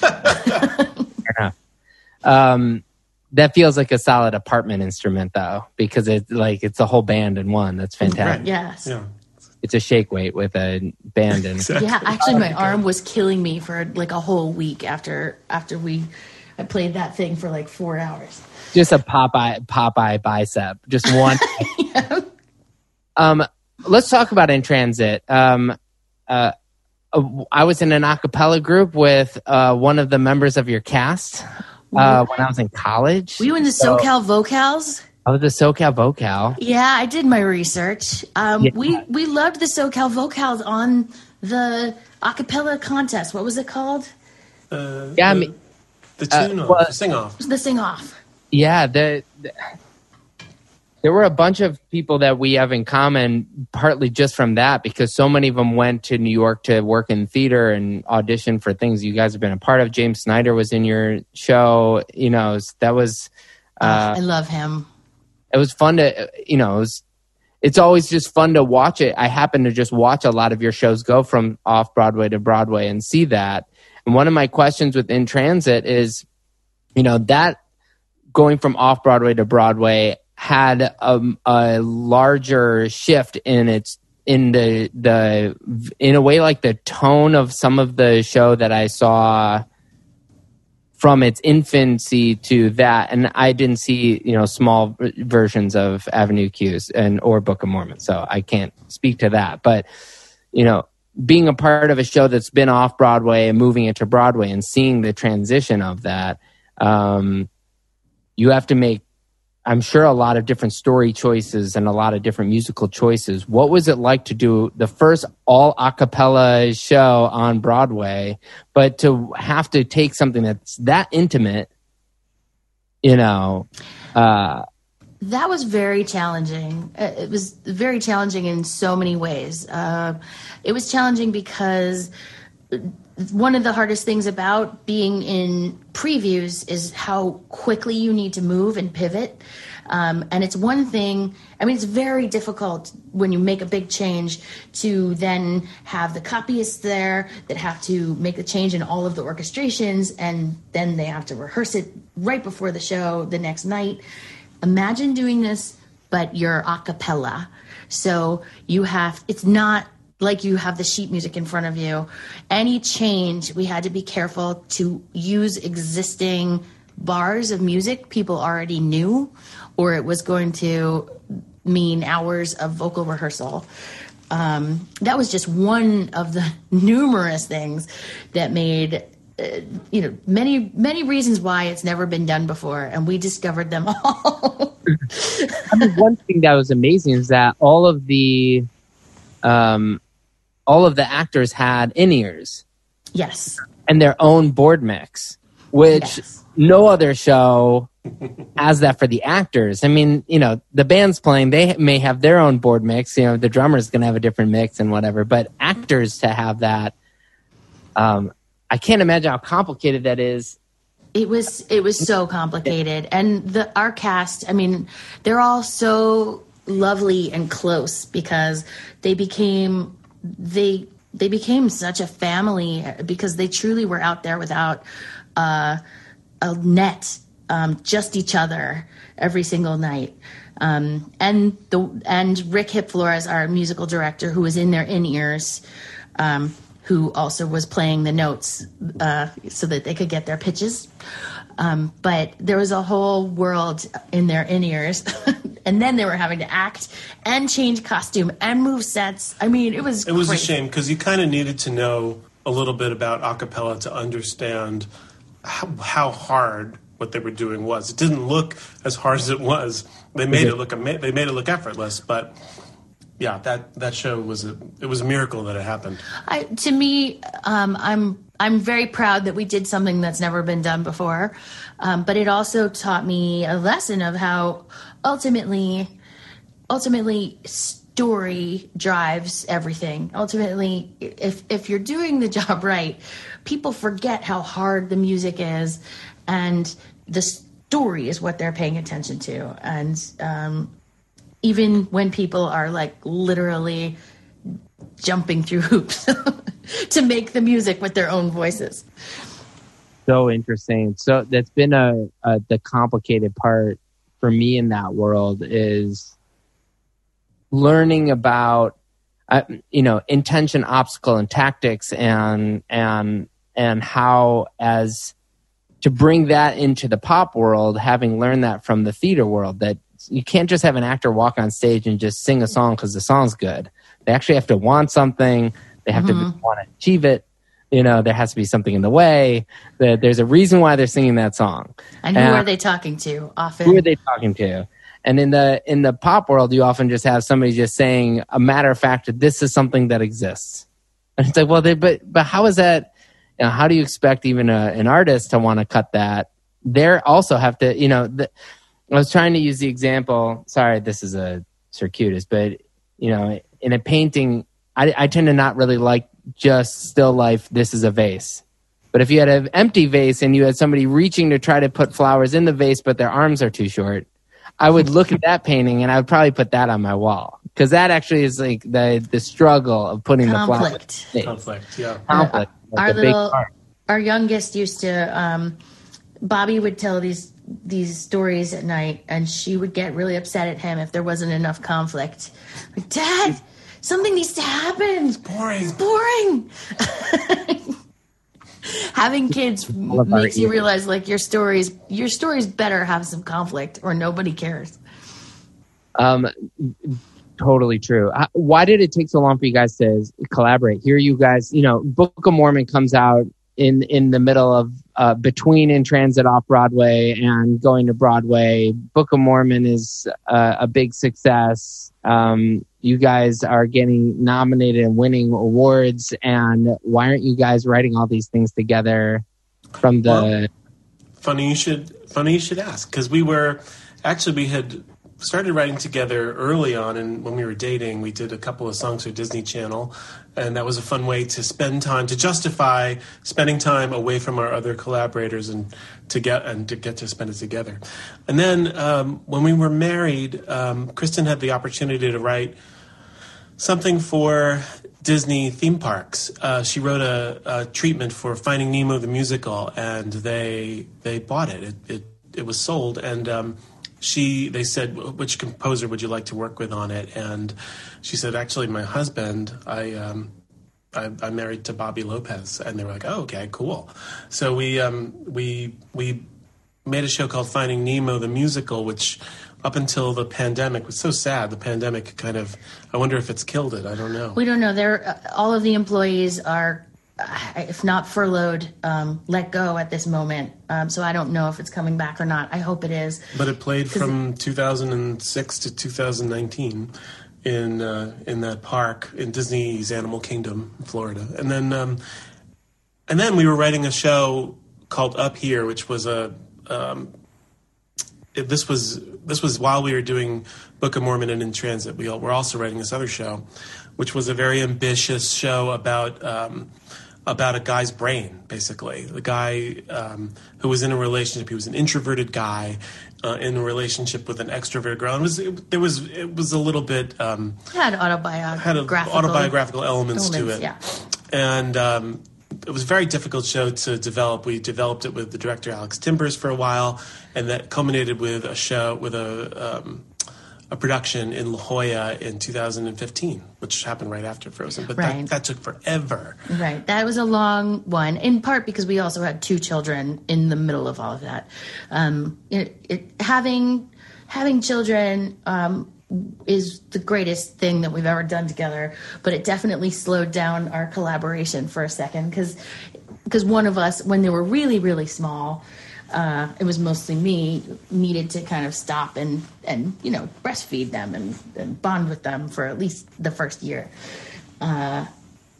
Um, that feels like a solid apartment instrument though, because it's like it's a whole band in one. That's fantastic. yes. Yeah, It's a shake weight with a band and exactly. Yeah, actually, my arm was killing me for like a whole week after after we I played that thing for like four hours. just a Popeye Popeye bicep, just one. Um, let's talk about in transit. Um, uh, uh, I was in an a cappella group with uh, one of the members of your cast uh, when I was in college. Were you in the SoCal vocals? I was a SoCal vocal. Yeah, I did my research. Um, Yeah. We we loved the SoCal vocals on the acapella contest. What was it called? Uh, Yeah, I the, mean, the tune off, well- the sing off. The sing off. Yeah, the, the- there were a bunch of people that we have in common, partly just from that, because so many of them went to New York to work in theater and audition for things you guys have been a part of. James Snyder was in your show. You know, that was uh, I love him. It was fun to you know it was, it's always just fun to watch it. I happen to just watch a lot of your shows go from off Broadway to Broadway and see that. And one of my questions with In Transit is, you know, that going from off Broadway to Broadway had a, a larger shift in its in the the in a way like the tone of some of the show that I saw from its infancy to that and i didn't see you know small versions of avenue q's and or book of mormon so i can't speak to that. But you know being a part of a show that's been off broadway and moving it to broadway and seeing the transition of that um, you have to make I'm sure a lot of different story choices and a lot of different musical choices. What was it like to do the first all a cappella show on Broadway, but to have to take something that's that intimate, you know? Uh, that was very challenging. Uh, it was very challenging in so many ways. Uh, it was challenging because one of the hardest things about being in previews is how quickly you need to move and pivot. Um, and it's one thing, I mean, it's very difficult when you make a big change to then have the copyists there that have to make the change in all of the orchestrations and then they have to rehearse it right before the show the next night. Imagine doing this, but you're a cappella. So you have, it's not like you have the sheet music in front of you. Any change, we had to be careful to use existing bars of music people already knew, or it was going to mean hours of vocal rehearsal. Um, that was just one of the numerous things that made uh, you know many many reasons why it's never been done before and we discovered them all I mean, one thing that was amazing is that all of the um, all of the actors had in ears. Yes. And their own board mix, which yes. no other show has that for the actors. I mean, you know, the band's playing, they may have their own board mix. You know, the drummer's going to have a different mix and whatever, but actors to have that, um, I can't imagine how complicated that is. It was it was so complicated, and the our cast. I mean, they're all so lovely and close because they became they they became such a family because they truly were out there without uh, a net, um, just each other every single night. Um, and the and Rick Hip Flores, our musical director, who was in their in ears, um, who also was playing the notes uh, so that they could get their pitches. Um, but there was a whole world in their in ears, and then they were having to act and change costume and move sets. I mean, it was it was crazy. a shame because you kind of needed to know a little bit about acapella to understand how, how, hard what they were doing was. It didn't look as hard as it was. They made it look they made it look effortless, but yeah, that that show was a it was a miracle that it happened. I, to me, um, I'm I'm very proud that we did something that's never been done before, um, but it also taught me a lesson of how ultimately, ultimately story drives everything. Ultimately, if if you're doing the job right, people forget how hard the music is, and the story is what they're paying attention to, and um, even when people are like literally jumping through hoops to make the music with their own voices. So interesting. So that's been a, a the complicated part for me in that world is learning about uh, you know intention obstacle and tactics and and and how as to bring that into the pop world having learned that from the theater world that you can't just have an actor walk on stage and just sing a song because the song's good. They actually have to want something. They have mm-hmm. to want to achieve it. You know, there has to be something in the way. That there's a reason why they're singing that song. And who are they talking to? Often, who are they talking to? And in the in the pop world, you often just have somebody just saying a matter of fact, this is something that exists. And it's like, well, they, but but how is that? You know, how do you expect even a, an artist to want to cut that? They also have to, you know, the, I was trying to use the example. Sorry, this is a circuitous, but you know, in a painting, I, I tend to not really like just still life. This is a vase. But if you had an empty vase and you had somebody reaching to try to put flowers in the vase, but their arms are too short, I would look at that painting and I would probably put that on my wall because that actually is like the the struggle of putting Conflict. the flowers. Conflict, yeah. Conflict. Our little our youngest used to um, Bobby would tell these these stories at night, and she would get really upset at him if there wasn't enough conflict. Like, Dad, something needs to happen. It's boring. It's boring. Having kids makes you realize like your stories your stories better have some conflict or nobody cares. Um, totally true. Uh, Why did it take so long for you guys to collaborate? Here, you guys, you know, Book of Mormon comes out in in the middle of uh, between in transit off Broadway and going to Broadway. Book of Mormon is uh, a big success. Um, you guys are getting nominated and winning awards, and why aren't you guys writing all these things together from the? Well, Funny you should funny you should ask because we were actually we had started writing together early on and when we were dating we did a couple of songs for Disney Channel and that was a fun way to spend time to justify spending time away from our other collaborators and to get and to get to spend it together. And then um, when we were married, um, Kristen had the opportunity to write something for Disney theme parks. Uh, she wrote a, a treatment for Finding Nemo the musical, and they they bought it. It it, it was sold, and um, she they said, "Which composer would you like to work with on it?" And she said, "Actually, my husband. I." Um, I, I'm married to Bobby Lopez, and they were like, "Oh, okay, cool." So we um, we we made a show called Finding Nemo the musical, which up until the pandemic was so sad. The pandemic kind of, I wonder if it's killed it. I don't know. We don't know. They're uh, all of the employees are, if not furloughed, um, let go at this moment. Um, so I don't know if it's coming back or not. I hope it is. But it played from 2006 to 2019 in uh, in that park in Disney's Animal Kingdom, Florida, and then um, and then we were writing a show called Up Here, which was a um, it- this was this was while we were doing Book of Mormon and in Transit. We all, were also writing this other show, which was a very ambitious show about um, about a guy's brain, basically. The guy um, who was in a relationship. He was an introverted guy uh, in a relationship with an extroverted girl. And it was it, there was it was a little bit. Um, had autobiographical, had a, autobiographical elements, to it. Yeah. And um, it was a very difficult show to develop. We developed it with the director Alex Timbers for a while, and that culminated with a show with a um, a production in La Jolla in 2015, which happened right after Frozen. But Right. that, that took forever. Right. That was a long one, in part because we also had two children in the middle of all of that. Um, it, it, having having children um, is the greatest thing that we've ever done together, but it definitely slowed down our collaboration for a second because because one of us, when they were really really small. Uh, it was mostly me needed to kind of stop and and you know breastfeed them and, and bond with them for at least the first year. Uh,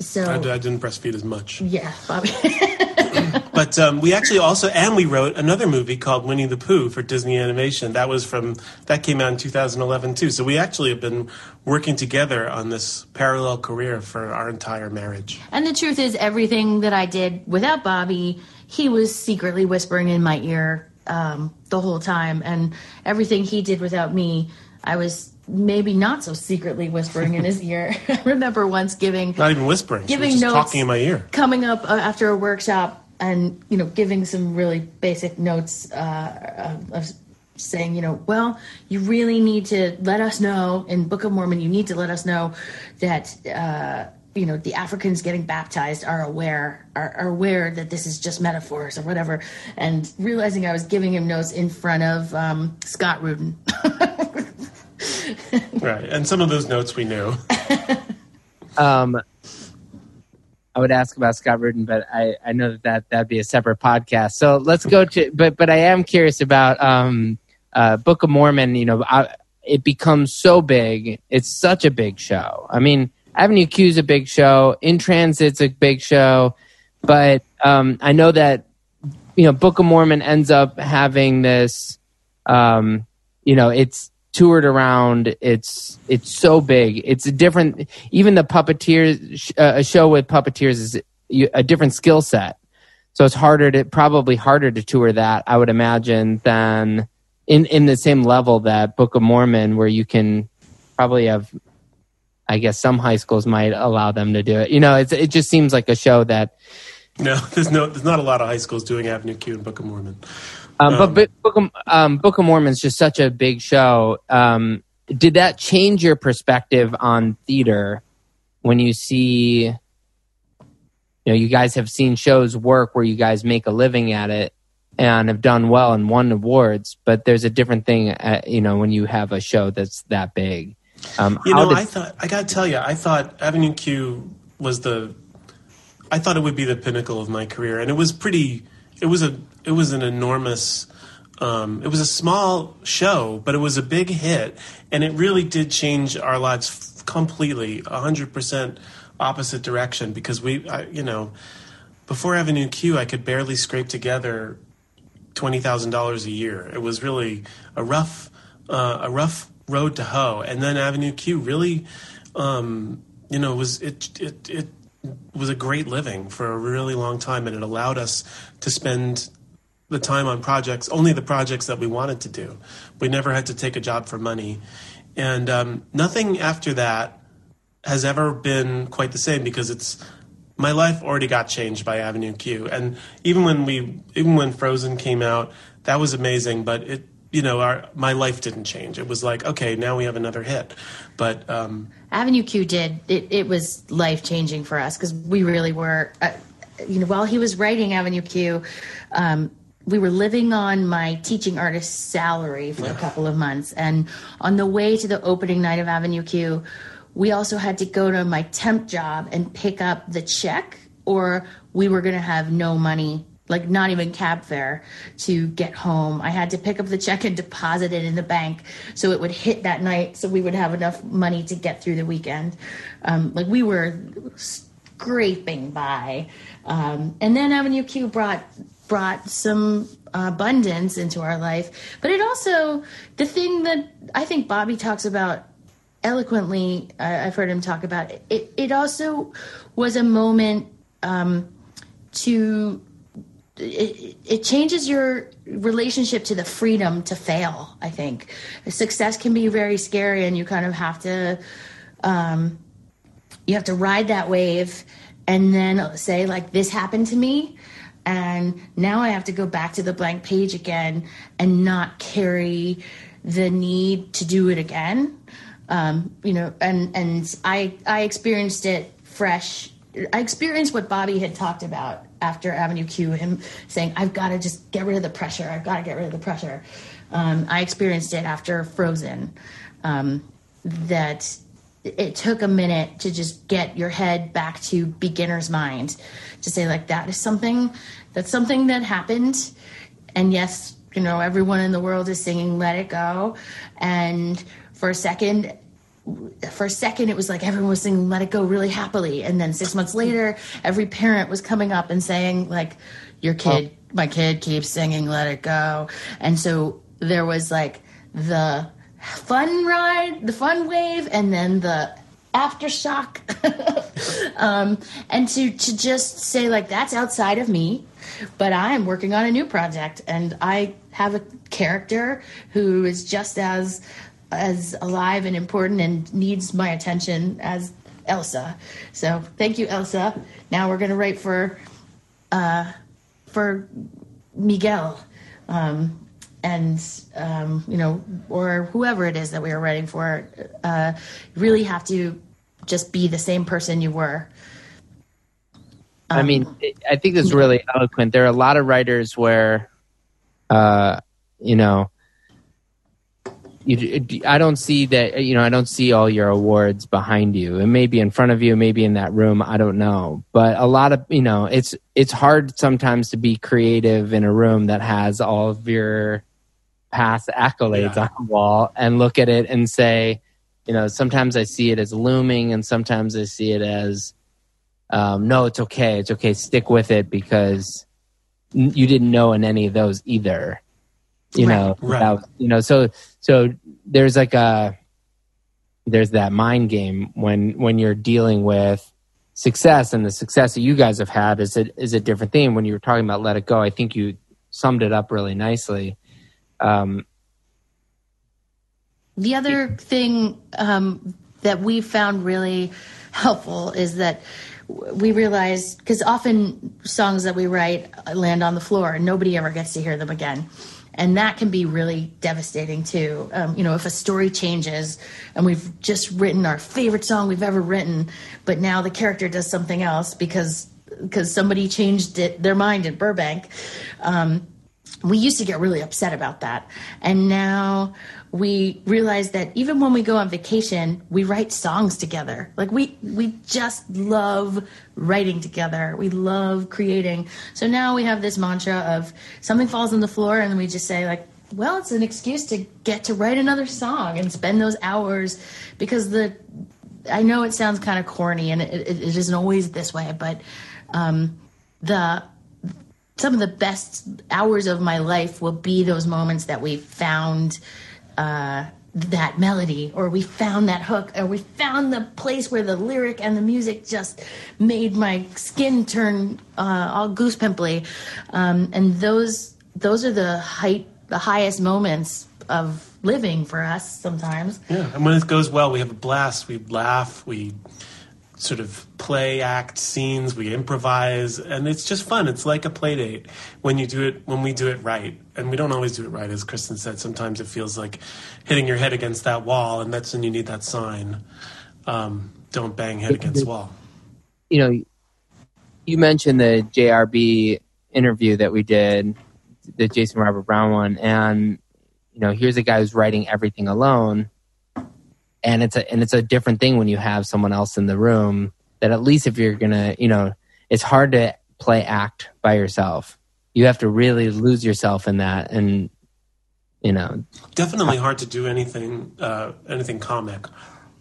so I, I didn't breastfeed as much. yeah, Bobby. But um, we actually also, and we wrote another movie called Winnie the Pooh for Disney Animation. That was from, that came out in 2011 too. So we actually have been working together on this parallel career for our entire marriage. and the truth is, everything that I did without Bobby, he was secretly whispering in my ear um, the whole time. And everything he did without me, I was maybe not so secretly whispering in his ear. I remember once giving Not even whispering, giving notes. talking in my ear. coming up uh, after a workshop and you know giving some really basic notes uh, of, of saying you know well you really need to let us know in book of mormon you need to let us know that uh, you know the africans getting baptized are aware are, are aware that this is just metaphors or whatever and realizing i was giving him notes in front of um, scott rudin Right. And some of those notes we knew. Um, I would ask about Scott Rudin, but I, I know that, that that'd be a separate podcast. So let's go to, but but I am curious about um, uh, Book of Mormon. You know, I, it becomes so big. It's such a big show. I mean, Avenue Q is a big show. In Transit's a big show, but um, I know that you know Book of Mormon ends up having this. Um, you know, it's toured around. It's it's so big. It's a different. Even the puppeteers, uh, a show with puppeteers is a different skill set. So it's harder to probably harder to tour that. I would imagine than in in the same level that Book of Mormon, where you can probably have. I guess some high schools might allow them to do it. You know, it's, it just seems like a show that No, there's no, there's not a lot of high schools doing Avenue Q and Book of Mormon. Um, but, but Book of, um, Book of Mormon is just such a big show. Um, did that change your perspective on theater when you see, you know, you guys have seen shows work where you guys make a living at it and have done well and won awards, but there's a different thing, at, you know, when you have a show that's that big. Um, You know, did- I thought I got to tell you, I thought Avenue Q was the, I thought it would be the pinnacle of my career, and it was pretty. It was a. It was an enormous. Um, it was a small show, but it was a big hit, and it really did change our lives f- completely, hundred percent opposite direction. Because we, I, you know, before Avenue Q, I could barely scrape together twenty thousand dollars a year. It was really a rough, uh, a rough road to hoe. And then Avenue Q really, um, you know, was it it it was a great living for a really long time, and it allowed us to spend the time on projects, only the projects that we wanted to do. We never had to take a job for money, and um, nothing after that has ever been quite the same because it's my life already got changed by Avenue Q. And even when we even when Frozen came out, that was amazing, but it you know, our my life didn't change. It was like, okay, now we have another hit. But um Avenue Q did it. It was life changing for us because we really were. Uh, you know, while he was writing Avenue Q, um, we were living on my teaching artist salary for a couple of months, and on the way to the opening night of Avenue Q, we also had to go to my temp job and pick up the check, or we were going to have no money. Like not even cab fare to get home. I had to pick up the check and deposit it in the bank so it would hit that night, so we would have enough money to get through the weekend. Um, like we were scraping by, um, and then Avenue Q brought brought some abundance into our life. But it also the thing that I think Bobby talks about eloquently. I I've heard him talk about it. It also was a moment um, to it, it changes your relationship to the freedom to fail i think. Success can be very scary and you kind of have to um, you have to ride that wave and then say like this happened to me and now i have to go back to the blank page again and not carry the need to do it again. Um, you know and and i i experienced it fresh. I experienced what Bobby had talked about after Avenue Q, him saying, I've got to just get rid of the pressure. I've got to get rid of the pressure. Um, I experienced it after Frozen. Um, that it took a minute to just get your head back to beginner's mind to say, like, that is something that's something that happened. And yes, you know, everyone in the world is singing Let It Go. And for a second, for a second it was like everyone was singing let it go really happily. And then six months later every parent was coming up and saying like your kid my kid keeps singing let it go. And so there was like the fun ride the fun wave and then the aftershock. Um, and to to just say like that's outside of me but i'm working on a new project and i have a character who is just as as alive and important and needs my attention as Elsa. So thank you, Elsa. Now we're gonna write for uh, for Miguel, um, and um, you know, or whoever it is that we are writing for. Uh, you really have to just be the same person you were. I mean, I think it's really eloquent. There are a lot of writers where, uh, you know, you, I don't see that. You know, I don't see all your awards behind you. It may be in front of you, maybe in that room. I don't know. But a lot of you know, it's it's hard sometimes to be creative in a room that has all of your past accolades Yeah. on the wall and look at it and say, you know, sometimes I see it as looming, and sometimes I see it as um, no, it's okay. It's okay. Stick with it because you didn't know in any of those either. You Right. know, Right. without- you know. So, so there's like a there's that mind game when when you're dealing with success and the success that you guys have had is a is a different thing. When you were talking about let it go, I think you summed it up really nicely. Um, The other thing um, that we found really helpful is that we realized because often songs that we write land on the floor and nobody ever gets to hear them again and that can be really devastating too. Um, you know if a story changes and we've just written our favorite song we've ever written but now the character does something else because because somebody changed it, their mind at burbank um, we used to get really upset about that. And now we realize that even when we go on vacation we write songs together. Like we we just love writing together. We love creating. So now we have this mantra of something falls on the floor and we just say like well it's an excuse to get to write another song and spend those hours because the i know it sounds kind of corny and it, it, isn't always this way but um, the some of the best hours of my life will be those moments that we found uh, that melody or we found that hook or we found the place where the lyric and the music just made my skin turn uh, all goose pimply. Um, and those those are the height the highest moments of living for us sometimes. Yeah and when it goes well we have a blast we laugh we sort of play act scenes. We improvise and it's just fun. It's like a play date when you do it when we do it right. And we don't always do it right as kristen said. Sometimes it feels like hitting your head against that wall and that's when you need that sign. Um, don't bang head against wall. You know you mentioned the jrb interview that we did the jason robert brown one and you know here's a guy who's writing everything alone and it's a and it's a different thing when you have someone else in the room that at least if you're gonna you know it's hard to play act by yourself. You have to really lose yourself in that and you know. Definitely hard to do anything uh, anything comic.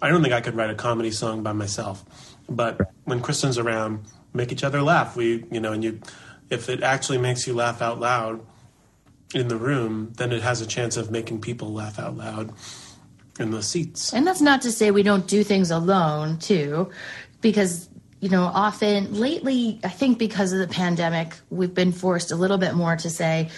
I don't think i could write a comedy song by myself. But when kristen's around make each other laugh. We you know and you if it actually makes you laugh out loud in the room then it has a chance of making people laugh out loud in the seats. And that's not to say we don't do things alone, too, because, you know, often lately, I think because of the pandemic, we've been forced a little bit more to say,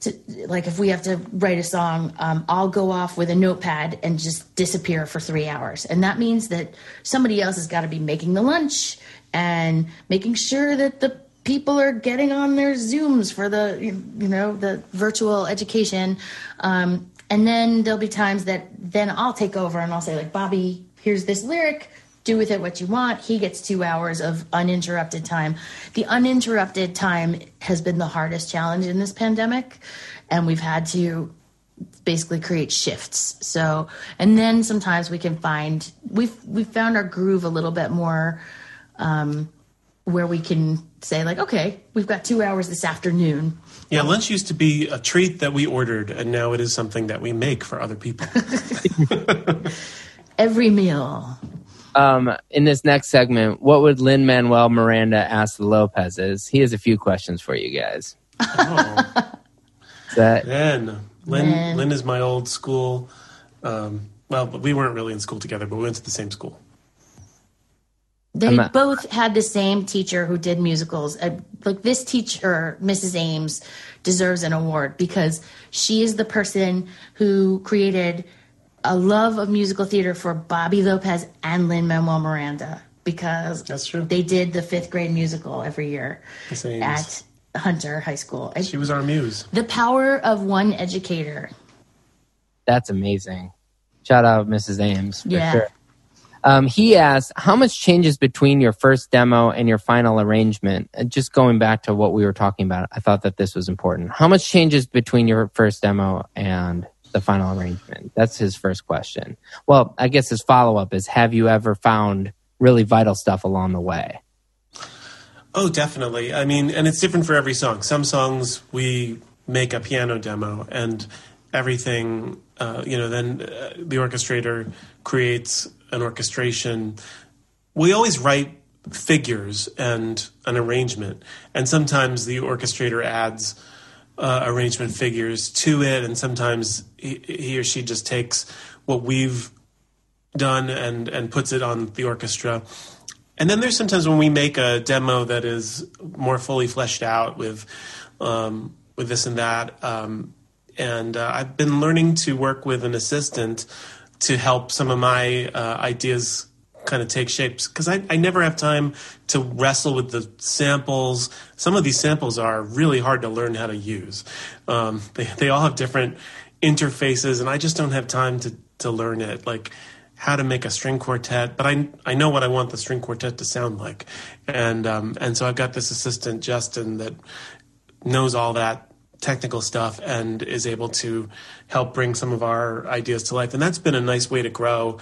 to, like if we have to write a song, um, I'll go off with a notepad and just disappear for three hours. And that means that somebody else has got to be making the lunch and making sure that the people are getting on their Zooms for the, you know, the virtual education. Um, and then there'll be times that then I'll take over and I'll say, like, Bobby, here's this lyric. Do with it what you want. He gets two hours of uninterrupted time. The uninterrupted time has been the hardest challenge in this pandemic. And we've had to basically create shifts. So, and then sometimes we can find, we've, we've found our groove a little bit more um, where we can say, like, okay, we've got two hours this afternoon yeah, lunch used to be a treat that we ordered, and now it is something that we make for other people. Every meal. Um, in this next segment, what would Lin Manuel Miranda ask the Lopez's? He has a few questions for you guys. Oh. that Lin. Lin, Lin is my old school. Um, well, we weren't really in school together, but we went to the same school. They both had the same teacher who did musicals. Uh, like this teacher, Mrs. Ames, deserves an award because she is the person who created a love of musical theater for Bobby Lopez and Lin Manuel Miranda because That's true. they did the fifth grade musical every year at Hunter High School. She was our muse. The power of one educator. That's amazing. Shout out Mrs. Ames. yeah. Sure. Um, he asked, how much changes between your first demo and your final arrangement? And just going back to what we were talking about, I thought that this was important. How much changes between your first demo and the final arrangement? That's his first question. Well, I guess his follow up is, have you ever found really vital stuff along the way? Oh, definitely. I mean, and it's different for every song. Some songs we make a piano demo and everything, uh, you know, then uh, the orchestrator creates an orchestration, we always write figures and an arrangement, and sometimes the orchestrator adds uh, arrangement figures to it, and sometimes he, he or she just takes what we've done and and puts it on the orchestra. And then there's sometimes when we make a demo that is more fully fleshed out with um, with this and that. Um, and uh, I've been learning to work with an assistant to help some of my uh, ideas kind of take shapes because I, I never have time to wrestle with the samples. Some of these samples are really hard to learn how to use. Um, they, they all have different interfaces, and I just don't have time to, to learn it. Like how to make a string quartet, but I I know what I want the string quartet to sound like, and um, and so I've got this assistant Justin that knows all that technical stuff and is able to help bring some of our ideas to life, and that's been a nice way to grow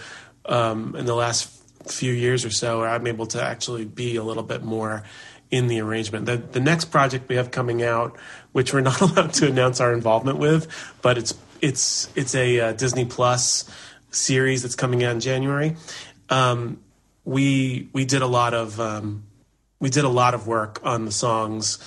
um, in the last few years or so. Where I'm able to actually be a little bit more in the arrangement. The the next project we have coming out, which we're not allowed to announce our involvement with, but it's it's it's a uh, Disney Plus series that's coming out in January. Um, we we did a lot of um, we did a lot of work on the songs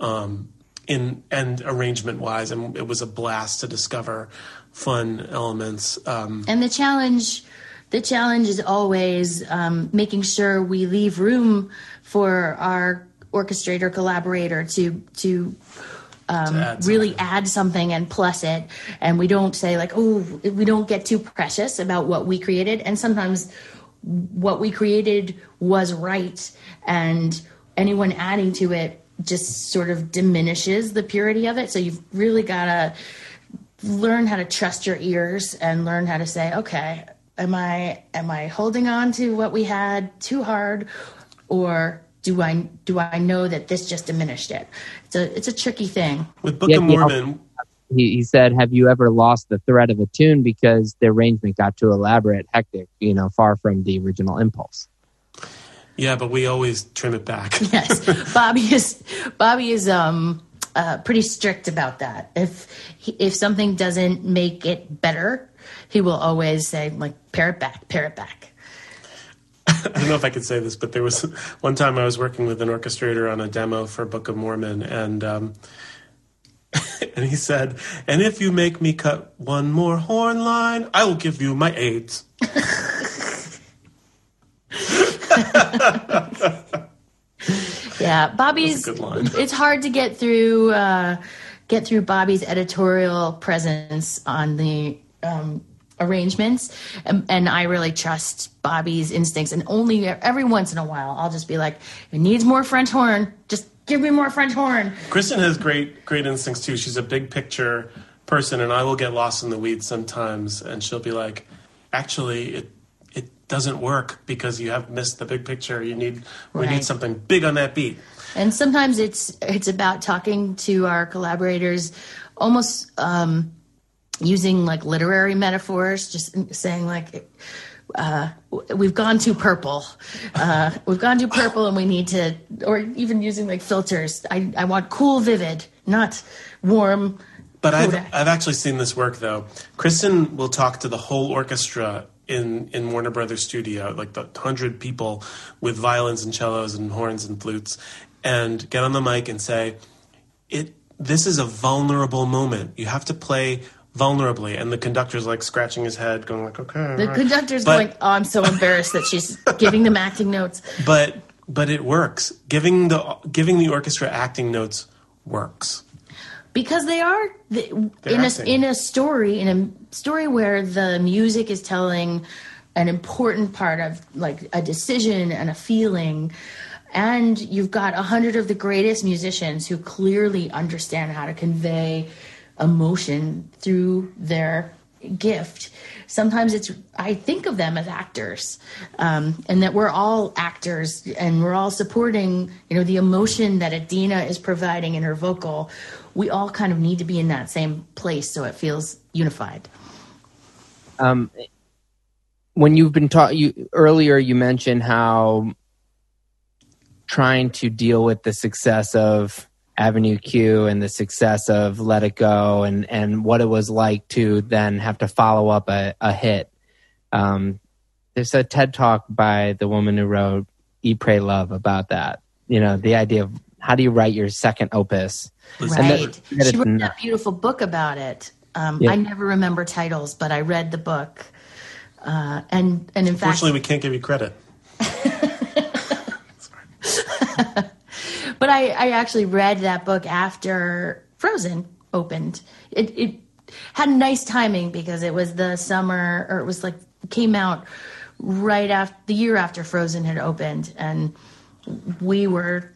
um, in and arrangement wise, and it was a blast to discover fun elements. Um, and the challenge, the challenge is always um, making sure we leave room for our orchestrator collaborator to to um, add really add something and plus it. And we don't say, like, oh, we don't get too precious about what we created. And sometimes what we created was right. And anyone adding to it just sort of diminishes the purity of it. So you've really got to learn how to trust your ears and learn how to say, okay, am I am I holding on to what we had too hard or do I do I know that this just diminished it? It's a it's a tricky thing. With Book yeah, of Mormon, he, he said, "Have you ever lost the thread of a tune because the arrangement got too elaborate, hectic, you know, far from the original impulse?" Yeah, but we always trim it back. yes, Bobby is Bobby is um uh, pretty strict about that. If he, if something doesn't make it better, he will always say like pare it back, pare it back. I don't know if I could say this, but there was one time I was working with an orchestrator on a demo for Book of Mormon, and um, and he said, "And if you make me cut one more horn line, I will give you my AIDS." yeah, Bobby's. It's hard to get through uh, get through Bobby's editorial presence on the um, arrangements. And, and, i really trust bobby's instincts. And only every once in a while i'll just be like it needs more french horn. Just give me more french horn. Kristen has great great instincts too. She's a big picture person and i will get lost in the weeds sometimes and she'll be like actually it doesn't work because you have missed the big picture you need we right. need something big on that beat and sometimes it's it's about talking to our collaborators almost um, using like literary metaphors, just saying like, uh, we've gone too purple. Uh, we've gone too purple and we need to, or even using like filters. I, I want cool, vivid, not warm. But I've, I've actually seen this work though. Kristen will talk to the whole orchestra in, in Warner Brothers studio, like the hundred people with violins and cellos and horns and flutes, and get on the mic and say, it, this is a vulnerable moment. You have to play vulnerably, and the conductor's like scratching his head, going like, "Okay." The conductor's but, going, "Oh, I'm so embarrassed that she's giving them acting notes." But but it works. Giving the giving the orchestra acting notes works because they are the, in acting. a in a story in a story where the music is telling an important part of like a decision and a feeling and you've got a hundred of the greatest musicians who clearly understand how to convey emotion through their gift. Sometimes it's, I think of them as actors, um, and that we're all actors and we're all supporting, you know, the emotion that Idina is providing in her vocal. We all kind of need to be in that same place so it feels unified. Um, when you've been taught, you earlier, you mentioned how trying to deal with the success of Avenue Q and the success of Let It Go and and what it was like to then have to follow up a, a hit. Um, there's a TED talk by the woman who wrote Eat Pray Love about that. You know, the idea of how do you write your second opus? Right. That, she wrote that beautiful book about it. Um, yeah. I never remember titles, but I read the book. Uh, and and in fact, unfortunately, we can't give you credit. But I, I actually read that book after Frozen opened. It, it had nice timing because it was the summer, or it was like came out right after the year after Frozen had opened, and we were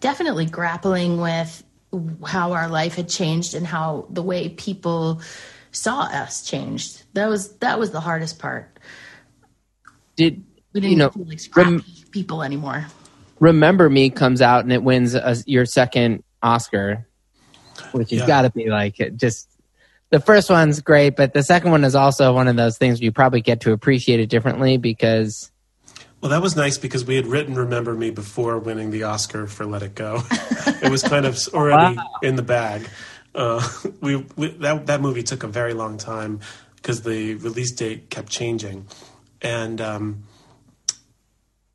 definitely grappling with how our life had changed and how the way people saw us changed. That was that was the hardest part. Did We didn't you know? feel like scrappy rem- people anymore. Remember Me comes out and it wins a, your second Oscar, which has Yeah. got to be like it just. The first one's great, but the second one is also one of those things where you probably get to appreciate it differently because Well, that was nice because we had written "Remember Me" before winning the Oscar for "Let It Go." it was kind of already in the bag. Uh, we, we that that movie took a very long time because the release date kept changing, and um,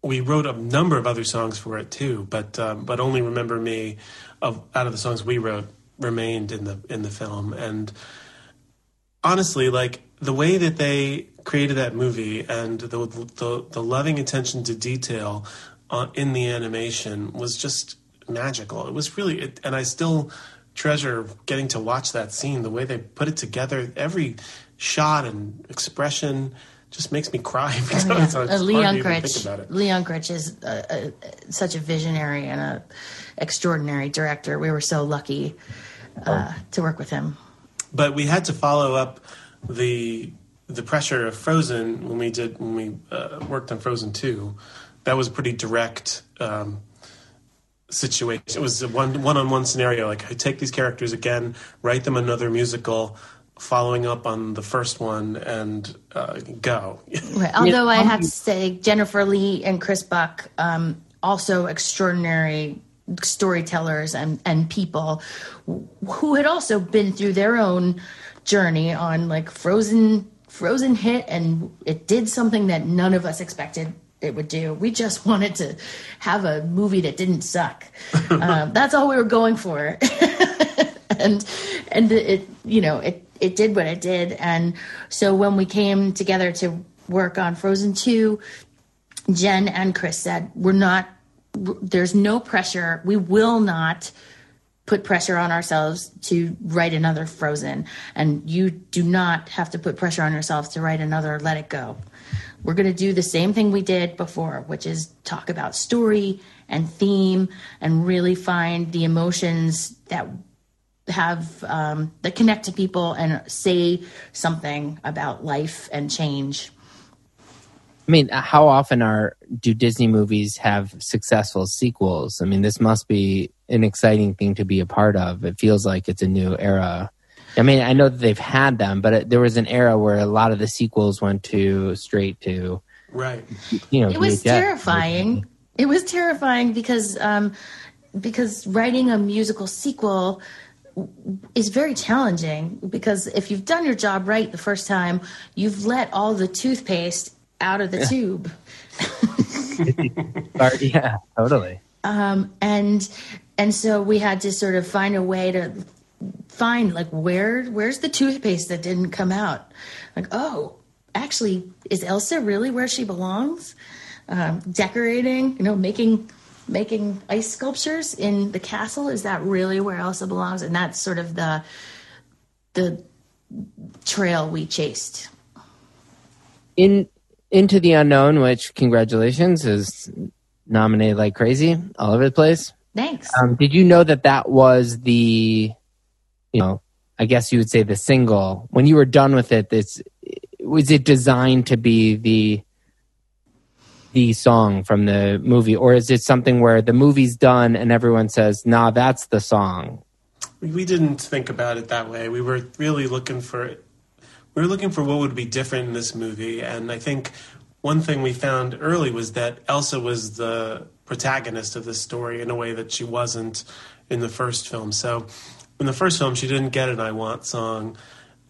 we wrote a number of other songs for it too. But um, but only "Remember Me" of out of the songs we wrote remained in the in the film and honestly, like the way that they created that movie and the the, the loving attention to detail uh, in the animation was just magical. It was really, it, and I still treasure getting to watch that scene. The way they put it together, every shot and expression just makes me cry every time. It's hard Uh, Lee to even think Unkrich, about it. Lee Unkrich is uh, uh, such a visionary and a extraordinary director. We were so lucky uh, to work with him. But we had to follow up the the pressure of Frozen when we did when we uh, worked on Frozen two. That was a pretty direct um, situation. It was a one one on one scenario. Like I take these characters again, write them another musical, following up on the first one, and uh, go. Right. Although I have to say, Jennifer Lee and Chris Buck, um, also extraordinary storytellers and, and people who had also been through their own journey on like Frozen Frozen hit and it did something that none of us expected it would do. We just wanted to have a movie that didn't suck. um, that's all we were going for. and and it you know it it did what it did and so when we came together to work on frozen 2 jen and chris said we're not there's no pressure. We will not put pressure on ourselves to write another frozen. And you do not have to put pressure on yourselves to write another let it go. We're going to do the same thing we did before which is talk about story and theme and really find the emotions that have um, that connect to people and say something about life and change. I mean, how often are do Disney movies have successful sequels? I mean, this must be an exciting thing to be a part of. It feels like it's a new era. I mean, I know that they've had them, but it, there was an era where a lot of the sequels went to straight to, right. you know, It was VHS. terrifying. It was terrifying because um, because writing a musical sequel is very challenging because if you've done your job right the first time, you've let all the toothpaste out of the tube. Or- yeah, totally. um, and and so we had to sort of find a way to find like where where's the toothpaste that didn't come out? Like oh actually is elsa really where she belongs? Um, decorating you know making making ice sculptures in the castle? Is that really where elsa belongs? And that's sort of the the trail we chased. In Into the Unknown, which congratulations is nominated like crazy all over the place. thanks Um, did you know that that was the, you know, I guess you would say the single. When you were done with it, this was it designed to be the the song from the movie, or is it something where the movie's done and everyone says, "Nah, that's the song"? We- We didn't think about it that way. We were really looking for we were looking for what would be different in this movie, and I think one thing we found early was that Elsa was the protagonist of this story in a way that she wasn't in the first film. So, in the first film, she didn't get an "I Want" song,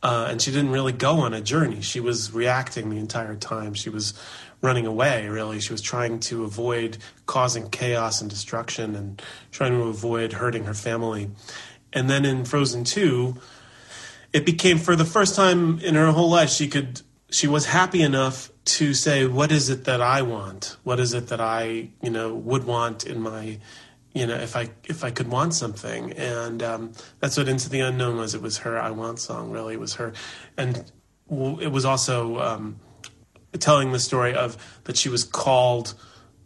uh, and she didn't really go on a journey. She was reacting the entire time. She was running away. Really, she was trying to avoid causing chaos and destruction, and trying to avoid hurting her family. And then in Frozen Two, it became for the first time in her whole life she could she was happy enough to say what is it that i want? What is it that i you know would want in my you know if i if i could want something? And um, that's what into the unknown was. It was her i want song really. It was her and it was also um, telling the story of that she was called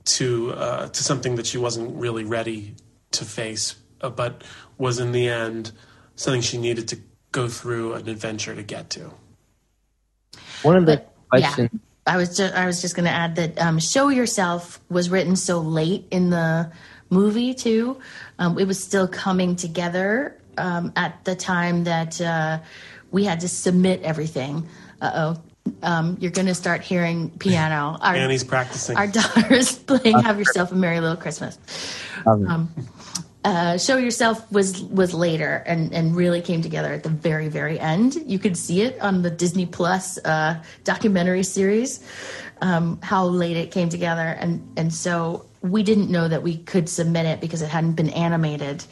to uh, to something that she wasn't really ready to face, uh, but was in the end something she needed to go through an adventure to get to. One of the But, questions. yeah, I was just I was just going to add that um, "Show Yourself" was written so late in the movie too. Um, it was still coming together um, at the time that uh, we had to submit everything. Uh oh. Um, you're going to start hearing piano. Our, Annie's practicing. our daughter's playing "Have Yourself a Merry Little Christmas." Uh, show yourself was was later and and really came together at the very very end. You could see it on the Disney Plus uh, documentary series um, how late it came together and and so we didn't know that we could submit it because it hadn't been animated.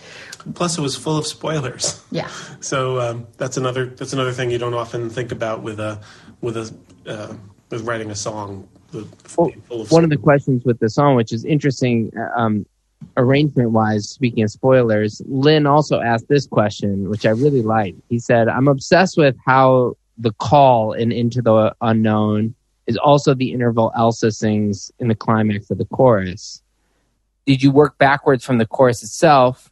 Plus, it was full of spoilers. Yeah, So um, that's another that's another thing you don't often think about with a with a uh, with writing a song. with- Well, full of one of the questions with the song, which is interesting, um, arrangement wise, speaking of spoilers, Lin also asked this question, which I really liked. He said, I'm obsessed with how the call in Into the Unknown is also the interval Elsa sings in the climax of the chorus. Did you work backwards from the chorus itself,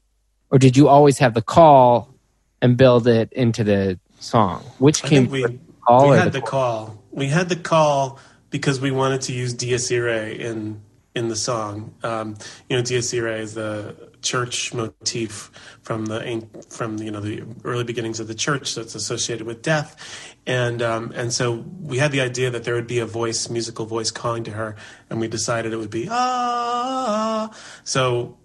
or did you always have the call and build it into the song? Which I came we, the call we had the the call. We had the call because we wanted to use Dies Irae in in the song. Um, you know, Dies Irae is the church motif from the from you know the early beginnings of the church that's associated with death, and um, and so we had the idea that there would be a voice, musical voice, calling to her, and we decided it would be ah. So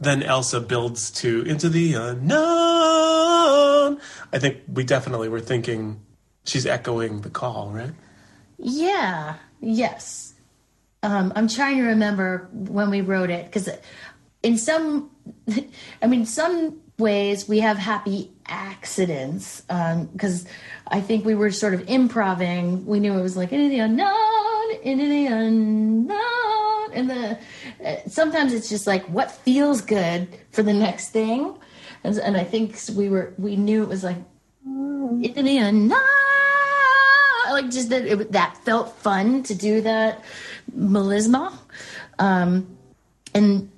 then Elsa builds to into the unknown. I think we definitely were thinking she's echoing the call, right? yeah, yes. Um, I'm trying to remember when we wrote it because in some, I mean, some ways we have happy accidents because I think we were sort of improving. We knew it was like into the unknown, into the unknown, and the uh, sometimes it's just like what feels good for the next thing, and, and I think we were we knew it was like into the unknown, like just that it, that felt fun to do that melisma, um, and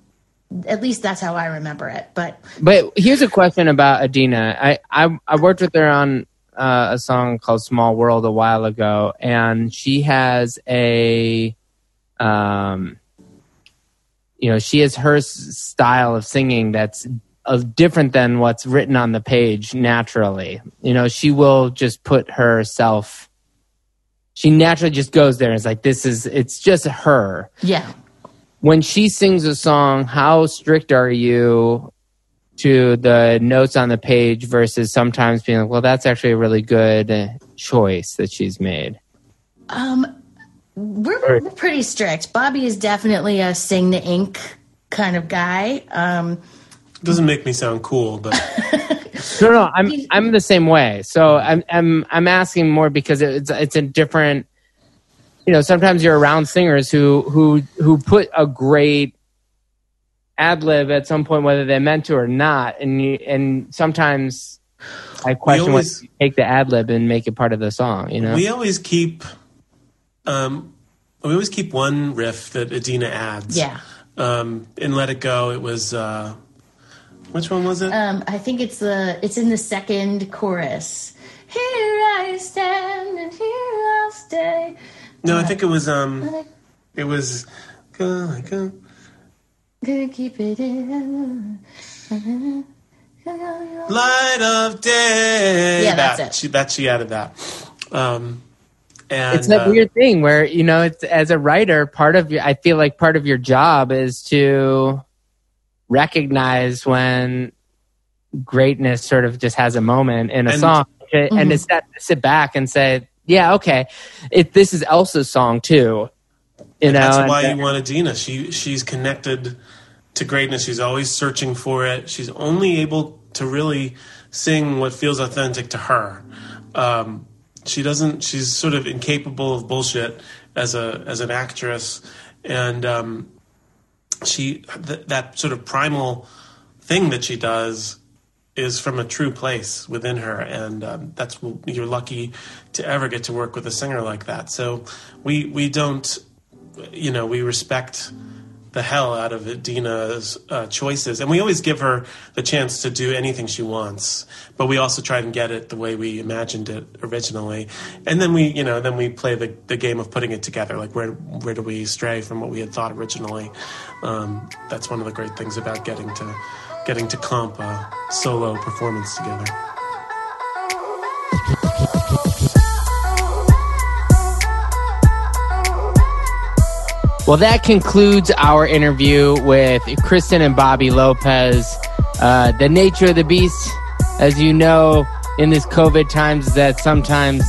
at least that's how I remember it. But But here's a question about Idina. I I, I worked with her on uh, a song called "Small World" a while ago, and she has a, um, you know, she has her style of singing that's uh, different than what's written on the page naturally. You know, she will just put herself. She naturally just goes there and is like, "This is." It's just her yeah, when she sings a song, how strict are you to the notes on the page versus sometimes being like, well, that's actually a really good uh, choice that she's made? um, we're, we're pretty strict. Bobby is definitely a sing the ink kind of guy. Um, Doesn't make me sound cool, but No, no, I'm I'm the same way. So I'm I'm I'm asking more because it's it's a different. You know, sometimes you're around singers who who who put a great ad lib at some point, whether they meant to or not, and you, and sometimes I question always- whether you take the ad lib and make it part of the song. You know, we always keep um, we always keep one riff that Idina adds. yeah. Um, in Let It Go, it was uh, which one was it? Um, I think it's the it's in the second chorus. Here I stand and here I'll stay. no, I think it was um, it was go go. Gonna keep it in. Light of day. Yeah, that's that, it. She, that she added that. Um, and it's that uh, weird thing where you know, it's as a writer, part of your I feel like part of your job is to recognize when greatness sort of just has a moment in a And- song, and to sit, sit back and say, yeah, okay, it this is Elsa's song too. You know, That's and- why you want Idina. She she's connected to greatness. She's always searching for it. She's only able to really sing what feels authentic to her. Um, she doesn't. She's sort of incapable of bullshit as a as an actress, and um, she th- that sort of primal thing that she does is from a true place within her, and um, that's you're lucky to ever get to work with a singer like that. So we we don't, you know, we respect the hell out of Idina's uh, choices, and we always give her the chance to do anything she wants. But we also try and get it the way we imagined it originally, and then we, you know, then we play the, the game of putting it together. Like where where do we stray from what we had thought originally? Um, that's one of the great things about getting to getting to comp a solo performance together. Well, that concludes our interview with Kristen and Bobby Lopez. Uh, the nature of the beast, as you know, in this COVID times, that sometimes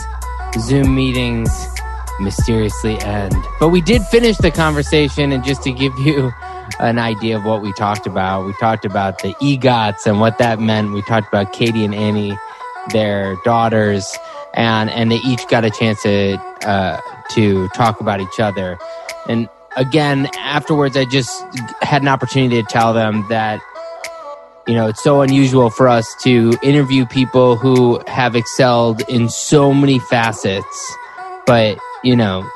Zoom meetings mysteriously end. But we did finish the conversation, and just to give you an idea of what we talked about, we talked about the EGOTs and what that meant. We talked about Katie and Annie, their daughters, and and they each got a chance to uh, to talk about each other. And again, afterwards, I just had an opportunity to tell them that, you know, it's so unusual for us to interview people who have excelled in so many facets, but, you know,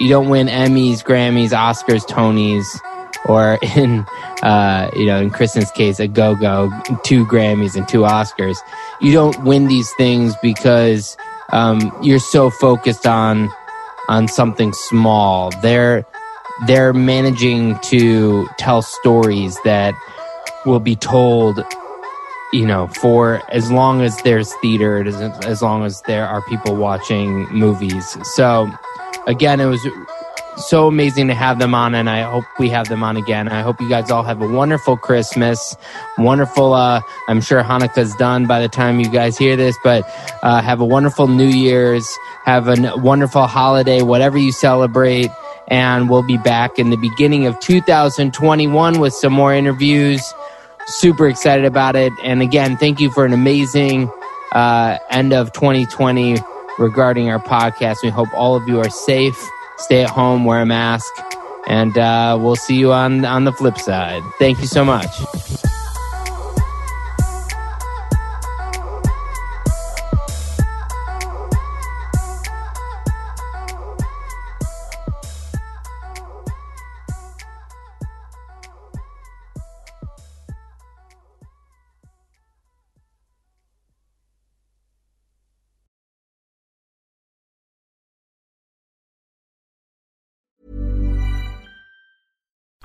you don't win Emmys, Grammys, Oscars, Tonys, or in, uh, you know, in Kristen's case, a go-go, two Grammys and two Oscars. You don't win these things because um, you're so focused on on something small. They're they're managing to tell stories that will be told you know for as long as there's theater as, as long as there are people watching movies. So again it was so amazing to have them on and i hope we have them on again. I hope you guys all have a wonderful christmas. Wonderful uh i'm sure hanukkah's done by the time you guys hear this but uh, have a wonderful new year's. Have a wonderful holiday whatever you celebrate and we'll be back in the beginning of 2021 with some more interviews. Super excited about it. And again, thank you for an amazing uh, end of 2020 regarding our podcast. We hope all of you are safe, stay at home, wear a mask, and uh, we'll see you on on the flip side. Thank you so much.